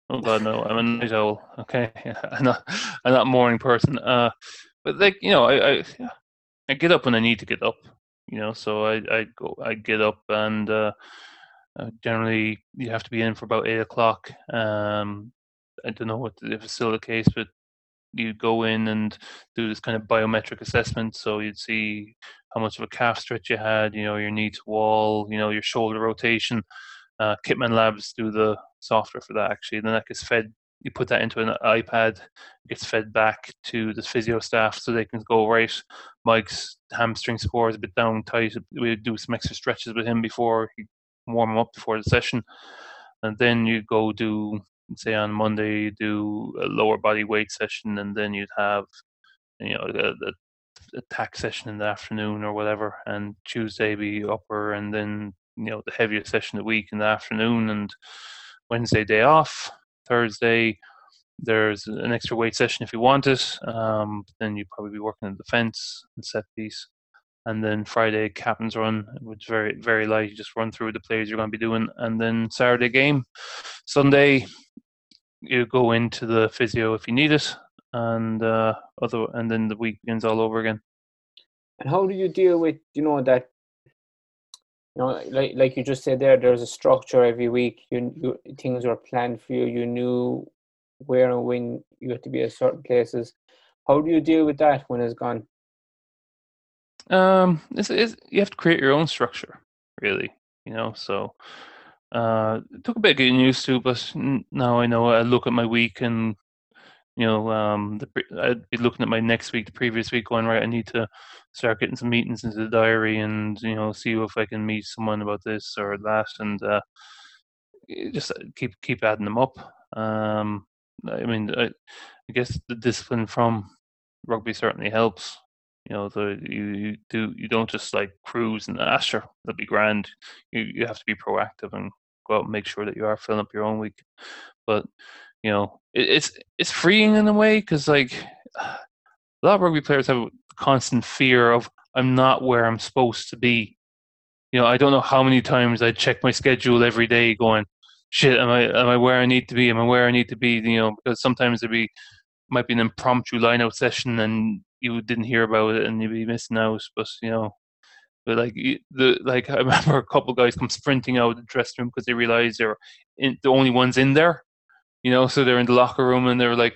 Speaker 3: Oh God, no. I'm a night owl. Okay, I'm not. I'm not a morning person. Uh, but like you know, I, I I get up when I need to get up. You know, so I I go I get up and. Uh, uh, generally, you have to be in for about eight o'clock. Um, I don't know what if it's still the case, but you go in and do this kind of biometric assessment. So you'd see how much of a calf stretch you had, you know, your knee to wall, you know, your shoulder rotation. Uh, Kitman Labs do the software for that actually. Then that gets fed. You put that into an iPad, it gets fed back to the physio staff so they can go right. Mike's hamstring score is a bit down tight. We do some extra stretches with him before he warm him up before the session, and then you go do say on Monday you do a lower body weight session, and then you'd have you know the, the attack session in the afternoon or whatever, and Tuesday be upper, and then you know the heaviest session of the week in the afternoon, and Wednesday day off, Thursday there's an extra weight session if you want it. Um, then you'd probably be working in defense and set piece. And then Friday captain's run, which very very light. You just run through the plays you're going to be doing, and then Saturday game. Sunday you go into the physio if you need it, and uh, other and then the week begins all over again.
Speaker 1: And how do you deal with you know that you know like like you just said there there's a structure every week you, you things are planned for you you knew where and when you had to be at certain places. How do you deal with that when it's gone?
Speaker 3: Um, it's, it's, you have to create your own structure, really. You know, so uh, it took a bit of getting used to, but now I know I look at my week and you know, um, I'd be looking at my next week, the previous week, going right. I need to start getting some meetings into the diary, and you know, see if I can meet someone about this or that, and uh, just keep keep adding them up. Um, I mean, I, I guess the discipline from rugby certainly helps. You know, the you, you do you don't just like cruise and ah sure that'll be grand. You you have to be proactive and go out and make sure that you are filling up your own week. But you know, it, it's it's freeing in a way because like a lot of rugby players have a constant fear of I'm not where I'm supposed to be. You know, I don't know how many times I check my schedule every day, going, shit, am I am I where I need to be? Am I where I need to be? You know, because sometimes there be might be an impromptu line out session and you didn't hear about it and you'd be missing out. But you know, but like the like I remember a couple guys come sprinting out of the dressing room because they realized they're in, the only ones in there. You know, so they're in the locker room and they're like,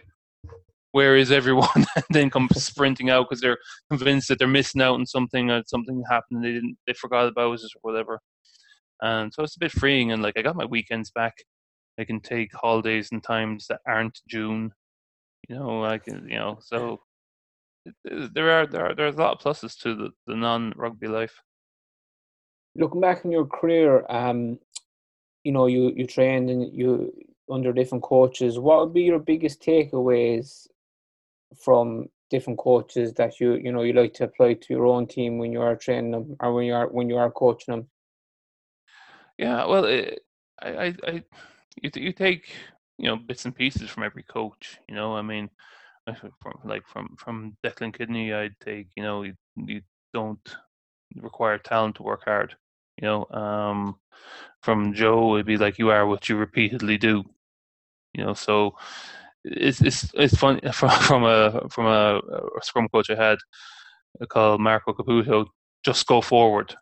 Speaker 3: "Where is everyone?" and then come sprinting out because they're convinced that they're missing out on something or something happened they didn't they forgot about it or whatever and so it's a bit freeing. And like I got my weekends back. I can take holidays and times that aren't June. You know, I can, you know, so there are there are there's a lot of pluses to the, the non rugby life.
Speaker 1: Looking back in your career, um, you know, you you trained and you under different coaches. What would be your biggest takeaways from different coaches that you you know you like to apply to your own team when you are training them or when you are when you are coaching them?
Speaker 3: Yeah, well, it, I, I, you, you take you know bits and pieces from every coach. You know, I mean, like from from Declan Kidney, I'd take you know you, you don't require talent to work hard. You know, um, from Joe, it'd be like you are what you repeatedly do. You know, so it's it's it's fun from from a from a, a scrum coach I had called Marco Caputo. Just go forward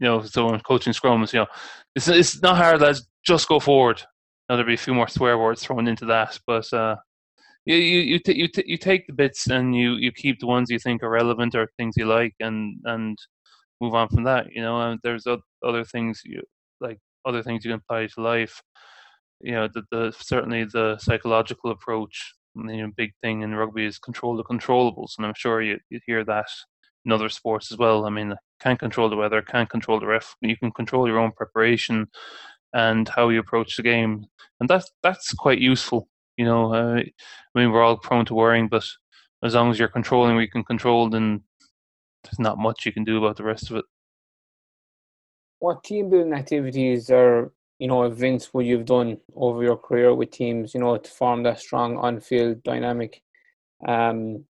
Speaker 3: you know, so when coaching scrums, you know, it's it's not hard, lads. Just go forward. Now there'll be a few more swear words thrown into that, but uh, you you you, t- you, t- you take the bits and you, you keep the ones you think are relevant or things you like, and and move on from that. You know, and there's other things you like other things you can apply to life. You know, the, the certainly the psychological approach. You know, big thing in rugby is control the controllables, and I'm sure you you hear that in other sports as well. I mean, can't control the weather, can't control the ref. You can control your own preparation and how you approach the game, and that's that's quite useful. You know, uh, I mean, we're all prone to worrying, but as long as you're controlling what you can control, then there's not much you can do about the rest of it.
Speaker 1: What team building activities are you know events what you've done over your career with teams? You know, to form that strong on-field dynamic. Um,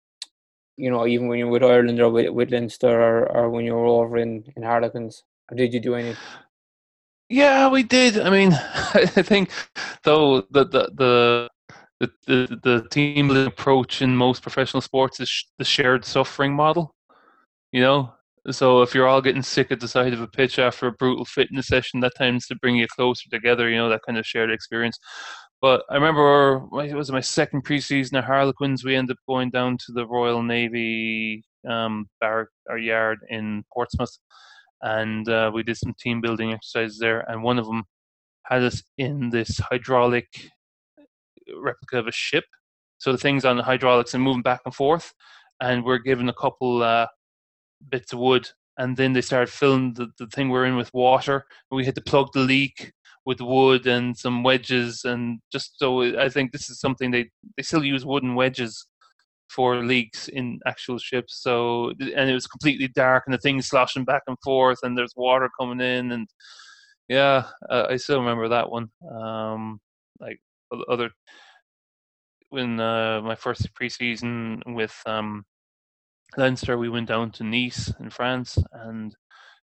Speaker 1: you know, even when you're with Ireland or with, with Leinster or, or when you were over in, in Harlequins? Or did you do any?
Speaker 3: Yeah, we did. I mean, I think though the the the the, the, the team approach in most professional sports is the shared suffering model. You know, so if you're all getting sick at the side of a pitch after a brutal fitness session, that tends to bring you closer together. You know, that kind of shared experience. But I remember it was my second preseason at Harlequins. We ended up going down to the Royal Navy um, barrack or yard in Portsmouth, and uh, we did some team building exercises there. And one of them had us in this hydraulic replica of a ship. So the things on the hydraulics and moving back and forth, and we're given a couple uh, bits of wood, and then they started filling the, the thing we're in with water. We had to plug the leak with wood and some wedges and just so I think this is something they they still use wooden wedges for leaks in actual ships. So and it was completely dark and the thing's sloshing back and forth and there's water coming in and yeah, uh, I still remember that one. Um, like other when uh, my first preseason with um, Leinster, we went down to Nice in France and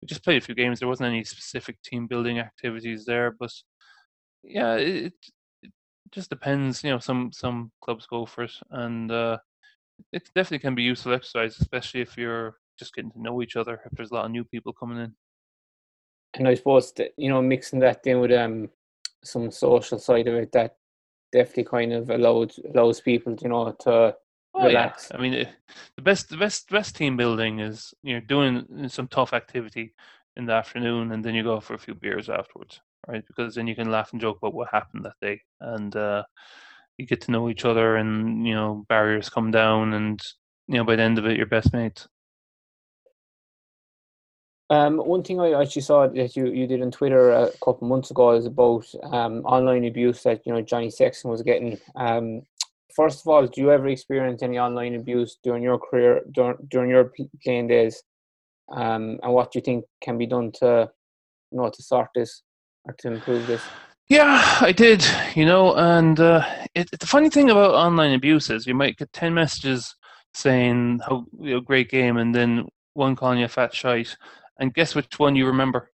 Speaker 3: we just played a few games. There wasn't any specific team building activities there, but yeah, it, it just depends. You know, some some clubs go for it, and uh, it definitely can be useful exercise, especially if you're just getting to know each other. If there's a lot of new people coming in,
Speaker 1: and I suppose that, you know mixing that in with um some social side of it that definitely kind of allows allows people, you know, to Oh, relax.
Speaker 3: Yeah. I mean, the best, the best, best team building is you're doing some tough activity in the afternoon, and then you go for a few beers afterwards, right? Because then you can laugh and joke about what happened that day, and uh, you get to know each other, and you know barriers come down, and you know by the end of it, you're best mates.
Speaker 1: Um, one thing I actually saw that you, you did on Twitter a couple months ago is about um, online abuse that you know Johnny Sexton was getting. Um, first of all, do you ever experience any online abuse during your career, during, during your playing days? Um, and what do you think can be done to, you know, to sort this or to improve this?
Speaker 3: Yeah, I did, you know, and uh, it, the funny thing about online abuse is you might get 10 messages saying how you know, great game and then one calling you a fat shite. And guess which one you remember?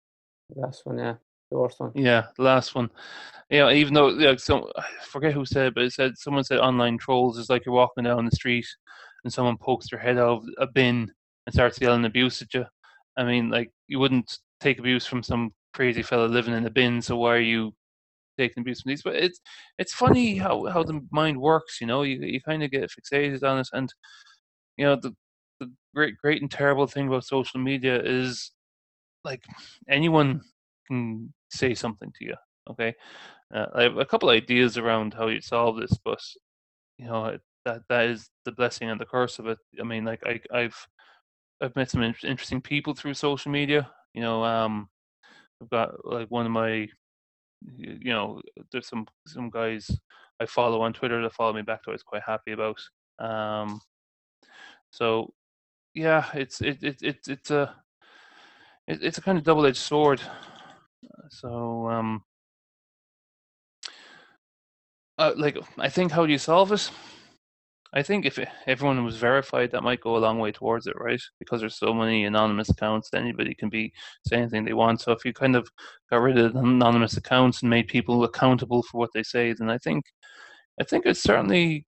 Speaker 1: Last one, yeah. The worst one.
Speaker 3: Yeah, the last one Yeah, even though like so, I forget who said, but it said someone said online trolls is like you're walking down the street and someone pokes their head out of a bin and starts yelling abuse at you. I mean, like you wouldn't take abuse from some crazy fella living in a bin, so why are you taking abuse from these? But it's it's funny how how the mind works. You know, you you kind of get fixated on it, and you know the the great great and terrible thing about social media is like anyone can say something to you okay uh, I have a couple ideas around how you solve this, but you know that that is the blessing and the curse of it. I mean, like I, I've I've met some interesting people through social media. You know, um, I've got like one of my, you know, there's some some guys I follow on Twitter that follow me back that I was quite happy about. Um, so yeah, it's it it, it it's a it, it's a kind of double edged sword. So um, uh, like I think how do you solve it? I think if everyone was verified, that might go a long way towards it, right? Because there's so many anonymous accounts, anybody can be saying anything they want. So if you kind of got rid of the anonymous accounts and made people accountable for what they say, then I think, I think it's certainly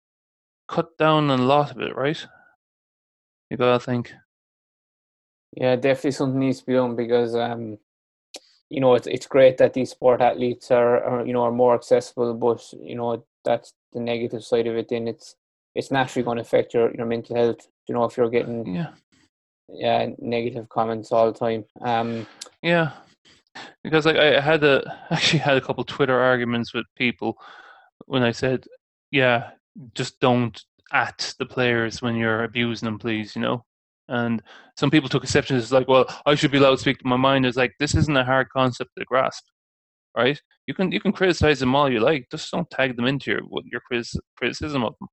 Speaker 3: cut down on a lot of it, right? You gotta think.
Speaker 1: Yeah, definitely something needs to be done because um, you know, it's it's great that these sport athletes are, are you know are more accessible, but you know that's the negative side of it. Then it's it's naturally going to affect your your mental health. You know, if you're getting
Speaker 3: yeah
Speaker 1: yeah negative comments all the time. Um,
Speaker 3: yeah, because like I had a actually had a couple Twitter arguments with people when I said, yeah, just don't at the players when you're abusing them, please. You know, and some people took exception. It's like, well, I should be allowed to speak to my mind. It's like this isn't a hard concept to grasp, right? You can you can criticize them all you like. Just don't tag them into your your criticism of them.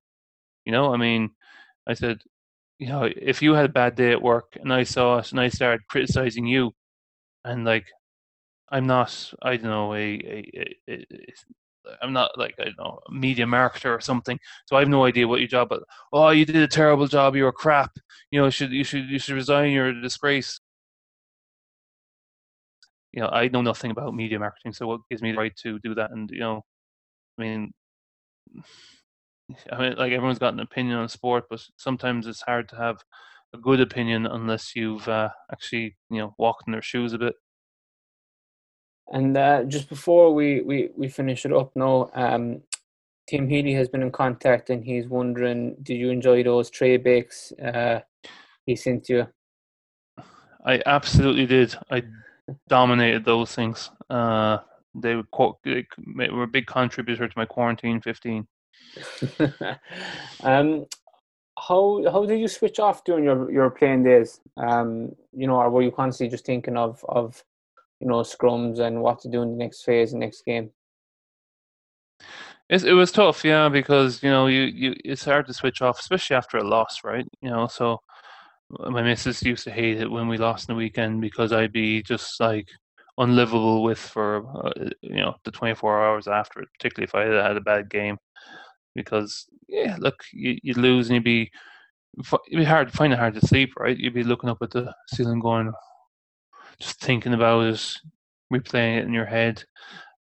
Speaker 3: You know, I mean, I said, you know, if you had a bad day at work and I saw it and I started criticizing you, and like, I'm not, I don't know, a, a, a, a I'm not like I don't know a media marketer or something, so I have no idea what your job. But oh, you did a terrible job. You were crap. You know, should you should you should resign. You're a disgrace. You know, I know nothing about media marketing, so what gives me the right to do that? And you know, I mean, I mean, like everyone's got an opinion on sport, but sometimes it's hard to have a good opinion unless you've uh, actually you know walked in their shoes a bit.
Speaker 1: And uh, just before we, we, we finish it up now, um, Tim Healy has been in contact and he's wondering, did you enjoy those tray bakes uh, he sent you?
Speaker 3: I absolutely did. I dominated those things. Uh, they, were, they were a big contributor to my quarantine 15.
Speaker 1: um, how how did you switch off during your, your playing days? Um, you know, or were you constantly just thinking of of you know scrums and what to do in the next phase, the next game.
Speaker 3: It, it was tough, yeah, because you know you, you it's hard to switch off, especially after a loss, right? You know, so my missus used to hate it when we lost in the weekend because I'd be just like unlivable with for uh, you know the 24 hours after it, particularly if I had had a bad game. Because yeah, look, you you lose and you'd be it'd be hard, find it hard to sleep, right? You'd be looking up at the ceiling, going, just thinking about it, replaying it in your head,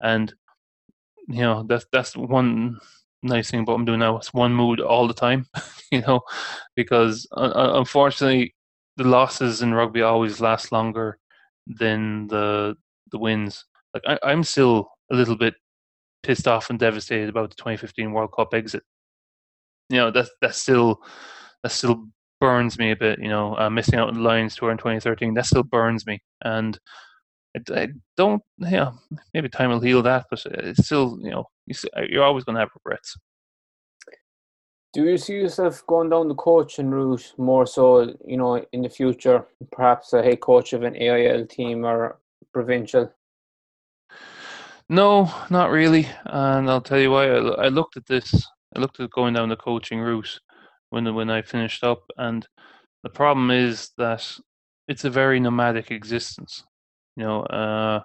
Speaker 3: and you know that's that's one nice thing about I'm doing now. It's one mood all the time, you know, because uh, unfortunately the losses in rugby always last longer than the the wins. Like I, I'm still a little bit pissed off and devastated about the 2015 World Cup exit. You know that that's still that's still burns me a bit. You know, uh, missing out on the Lions tour in 2013 that still burns me, and I, I don't. Yeah, you know, maybe time will heal that, but it's still you know you're always going to have regrets.
Speaker 1: Do you see yourself going down the coaching route more so, you know, in the future, perhaps a head coach of an AIL team or provincial?
Speaker 3: No, not really. And I'll tell you why. I, I looked at this. I looked at going down the coaching route when when I finished up, and the problem is that it's a very nomadic existence. You know, uh,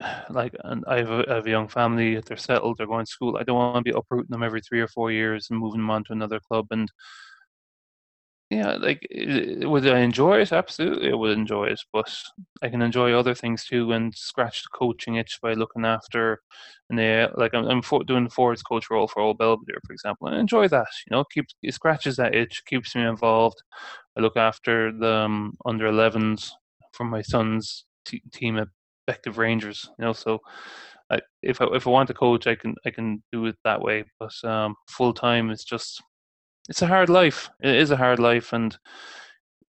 Speaker 3: like, and I have, a, I have a young family. They're settled. They're going to school. I don't want to be uprooting them every three or four years and moving them on to another club. And yeah, like, would I enjoy it? Absolutely, I would enjoy it. But I can enjoy other things too, and scratch the coaching itch by looking after. And they like I'm, I'm for, doing the forwards coach role for Old Belvedere, for example. I enjoy that. You know, keeps it scratches that itch, keeps me involved. I look after the um, under 11s for my son's t- team at Bective Rangers. You know, so I, if I if I want to coach, I can I can do it that way. But um, full time is just it's a hard life. It is a hard life, and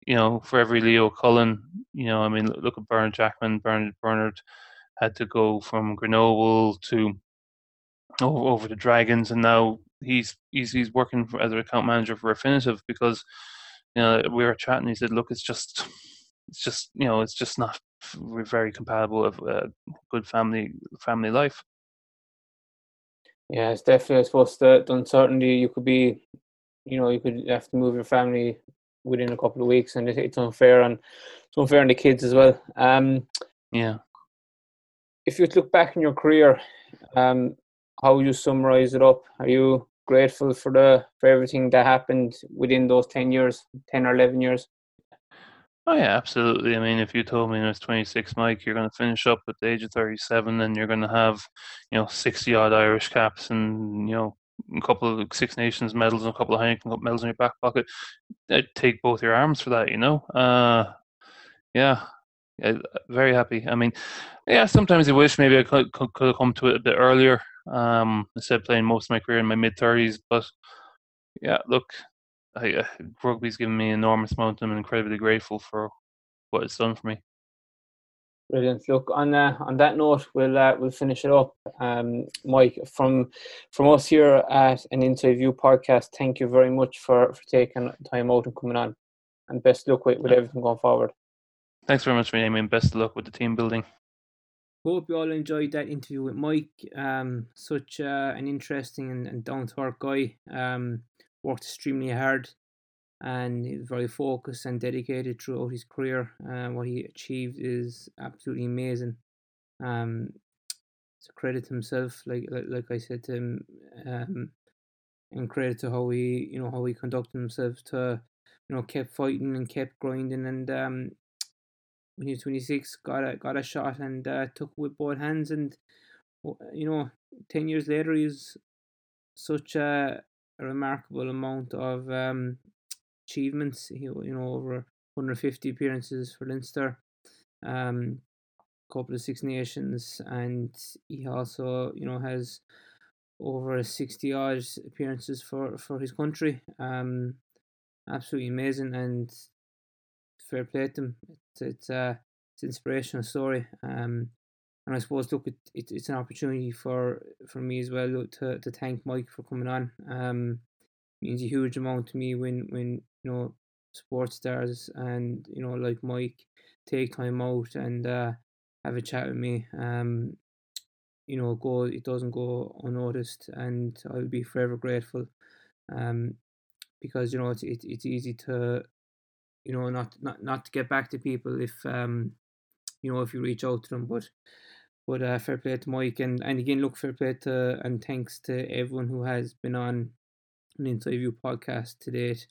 Speaker 3: you know, for every Leo Cullen, you know, I mean, look at Bernard Jackman. Bernard Bernard had to go from Grenoble to over to Dragons, and now he's he's he's working for, as an account manager for Refinitiv because you know we were chatting. He said, "Look, it's just it's just you know it's just not very compatible with uh, a good family family life."
Speaker 1: Yeah, it's definitely. I suppose the uncertainty you could be you know you could have to move your family within a couple of weeks, and it's unfair and it's unfair on the kids as well. Um,
Speaker 3: yeah.
Speaker 1: If you look back in your career, um, how would you summarize it up? Are you grateful for the for everything that happened within those ten years, ten or eleven years?
Speaker 3: Oh yeah, absolutely. I mean, if you told me when I was 26, Mike, you're going to finish up at the age of 37, and you're going to have, you know, 60 odd Irish caps, and you know, a couple of Six Nations medals and a couple of Heineken Cup medals in your back pocket, I'd take both your arms for that, you know. Uh, yeah, yeah, very happy. I mean, yeah, sometimes I wish maybe I could, could, could have come to it a bit earlier um, instead of playing most of my career in my mid 30s. But yeah, look, I, uh, rugby's given me an enormous amount. I'm incredibly grateful for what it's done for me.
Speaker 1: Brilliant. Look on uh, on that note, we'll uh, we'll finish it up. Um, Mike, from from us here at an interview podcast, thank you very much for for taking time out and coming on, and best luck with, with everything going forward.
Speaker 3: Thanks very much, Amy, and best of luck with the team building.
Speaker 4: Hope you all enjoyed that interview with Mike. Um, such uh, an interesting and, and down to earth guy. Um, worked extremely hard and he's very focused and dedicated throughout his career. Uh, what he achieved is absolutely amazing. Um, credit himself, like like, like I said to him, um, and credit to how he you know how he conducted himself to you know kept fighting and kept grinding and um, when he was 26 got a got a shot and uh, took with both hands and you know 10 years later he's such a, a remarkable amount of um, achievements. He, you know, over 150 appearances for Leinster, um, couple of Six Nations, and he also, you know, has over 60 odd appearances for for his country. Um, absolutely amazing and fair play to him. It's it's, uh, it's an inspirational story. Um, and I suppose look, it, it, it's an opportunity for for me as well to to thank Mike for coming on. Um, means a huge amount to me when when you know sports stars and you know like Mike take time out and uh,
Speaker 1: have a chat with me. Um, you know, go it doesn't go unnoticed, and I'll be forever grateful. Um, because you know it's it, it's easy to, you know, not not not to get back to people if um, you know, if you reach out to them, but. But uh, fair play to Mike, and, and again, look, fair play to and thanks to everyone who has been on an Inside View podcast to date.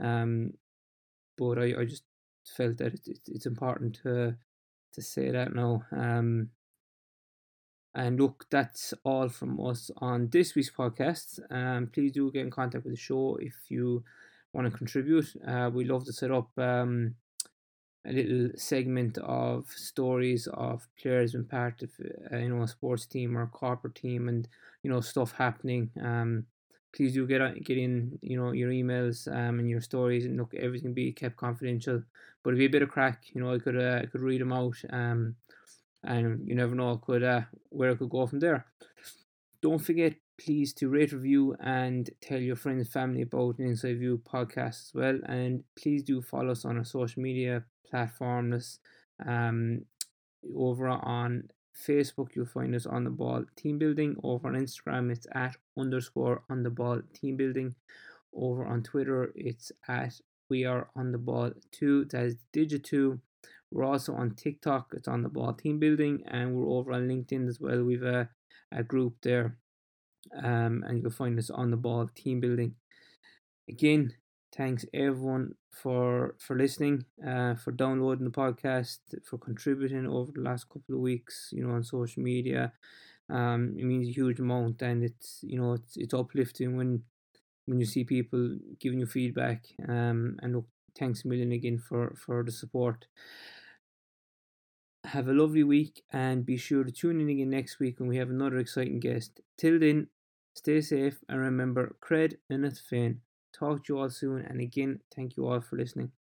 Speaker 1: Um, but I, I just felt that it's it's important to to say that now. Um, and look, that's all from us on this week's podcast. Um, please do get in contact with the show if you want to contribute. Uh, we love to set up um, a little segment of stories of players being part of uh, you know a sports team or a corporate team, and you know stuff happening. Um, please do get get in you know your emails um, and your stories, and look everything be kept confidential. But it'd be a bit of crack, you know. I could uh, I could read them out. Um, and you never know could uh, where it could go from there. Don't forget, please, to rate, review, and tell your friends and family about an Inside View podcast as well. And please do follow us on our social media platforms. Um, over on Facebook, you'll find us on the ball team building. Over on Instagram, it's at underscore on the ball team building. Over on Twitter, it's at we are on the ball two. That is digit two. We're also on TikTok. It's on the ball team building, and we're over on LinkedIn as well. We've a, a group there, um, and you'll find us on the ball team building. Again, thanks everyone for for listening, uh, for downloading the podcast, for contributing over the last couple of weeks. You know, on social media, um, it means a huge amount, and it's you know it's it's uplifting when when you see people giving you feedback. Um, and look, thanks a million again for for the support. Have a lovely week and be sure to tune in again next week when we have another exciting guest. Till then, stay safe and remember, cred and it's fin. Talk to you all soon and again, thank you all for listening.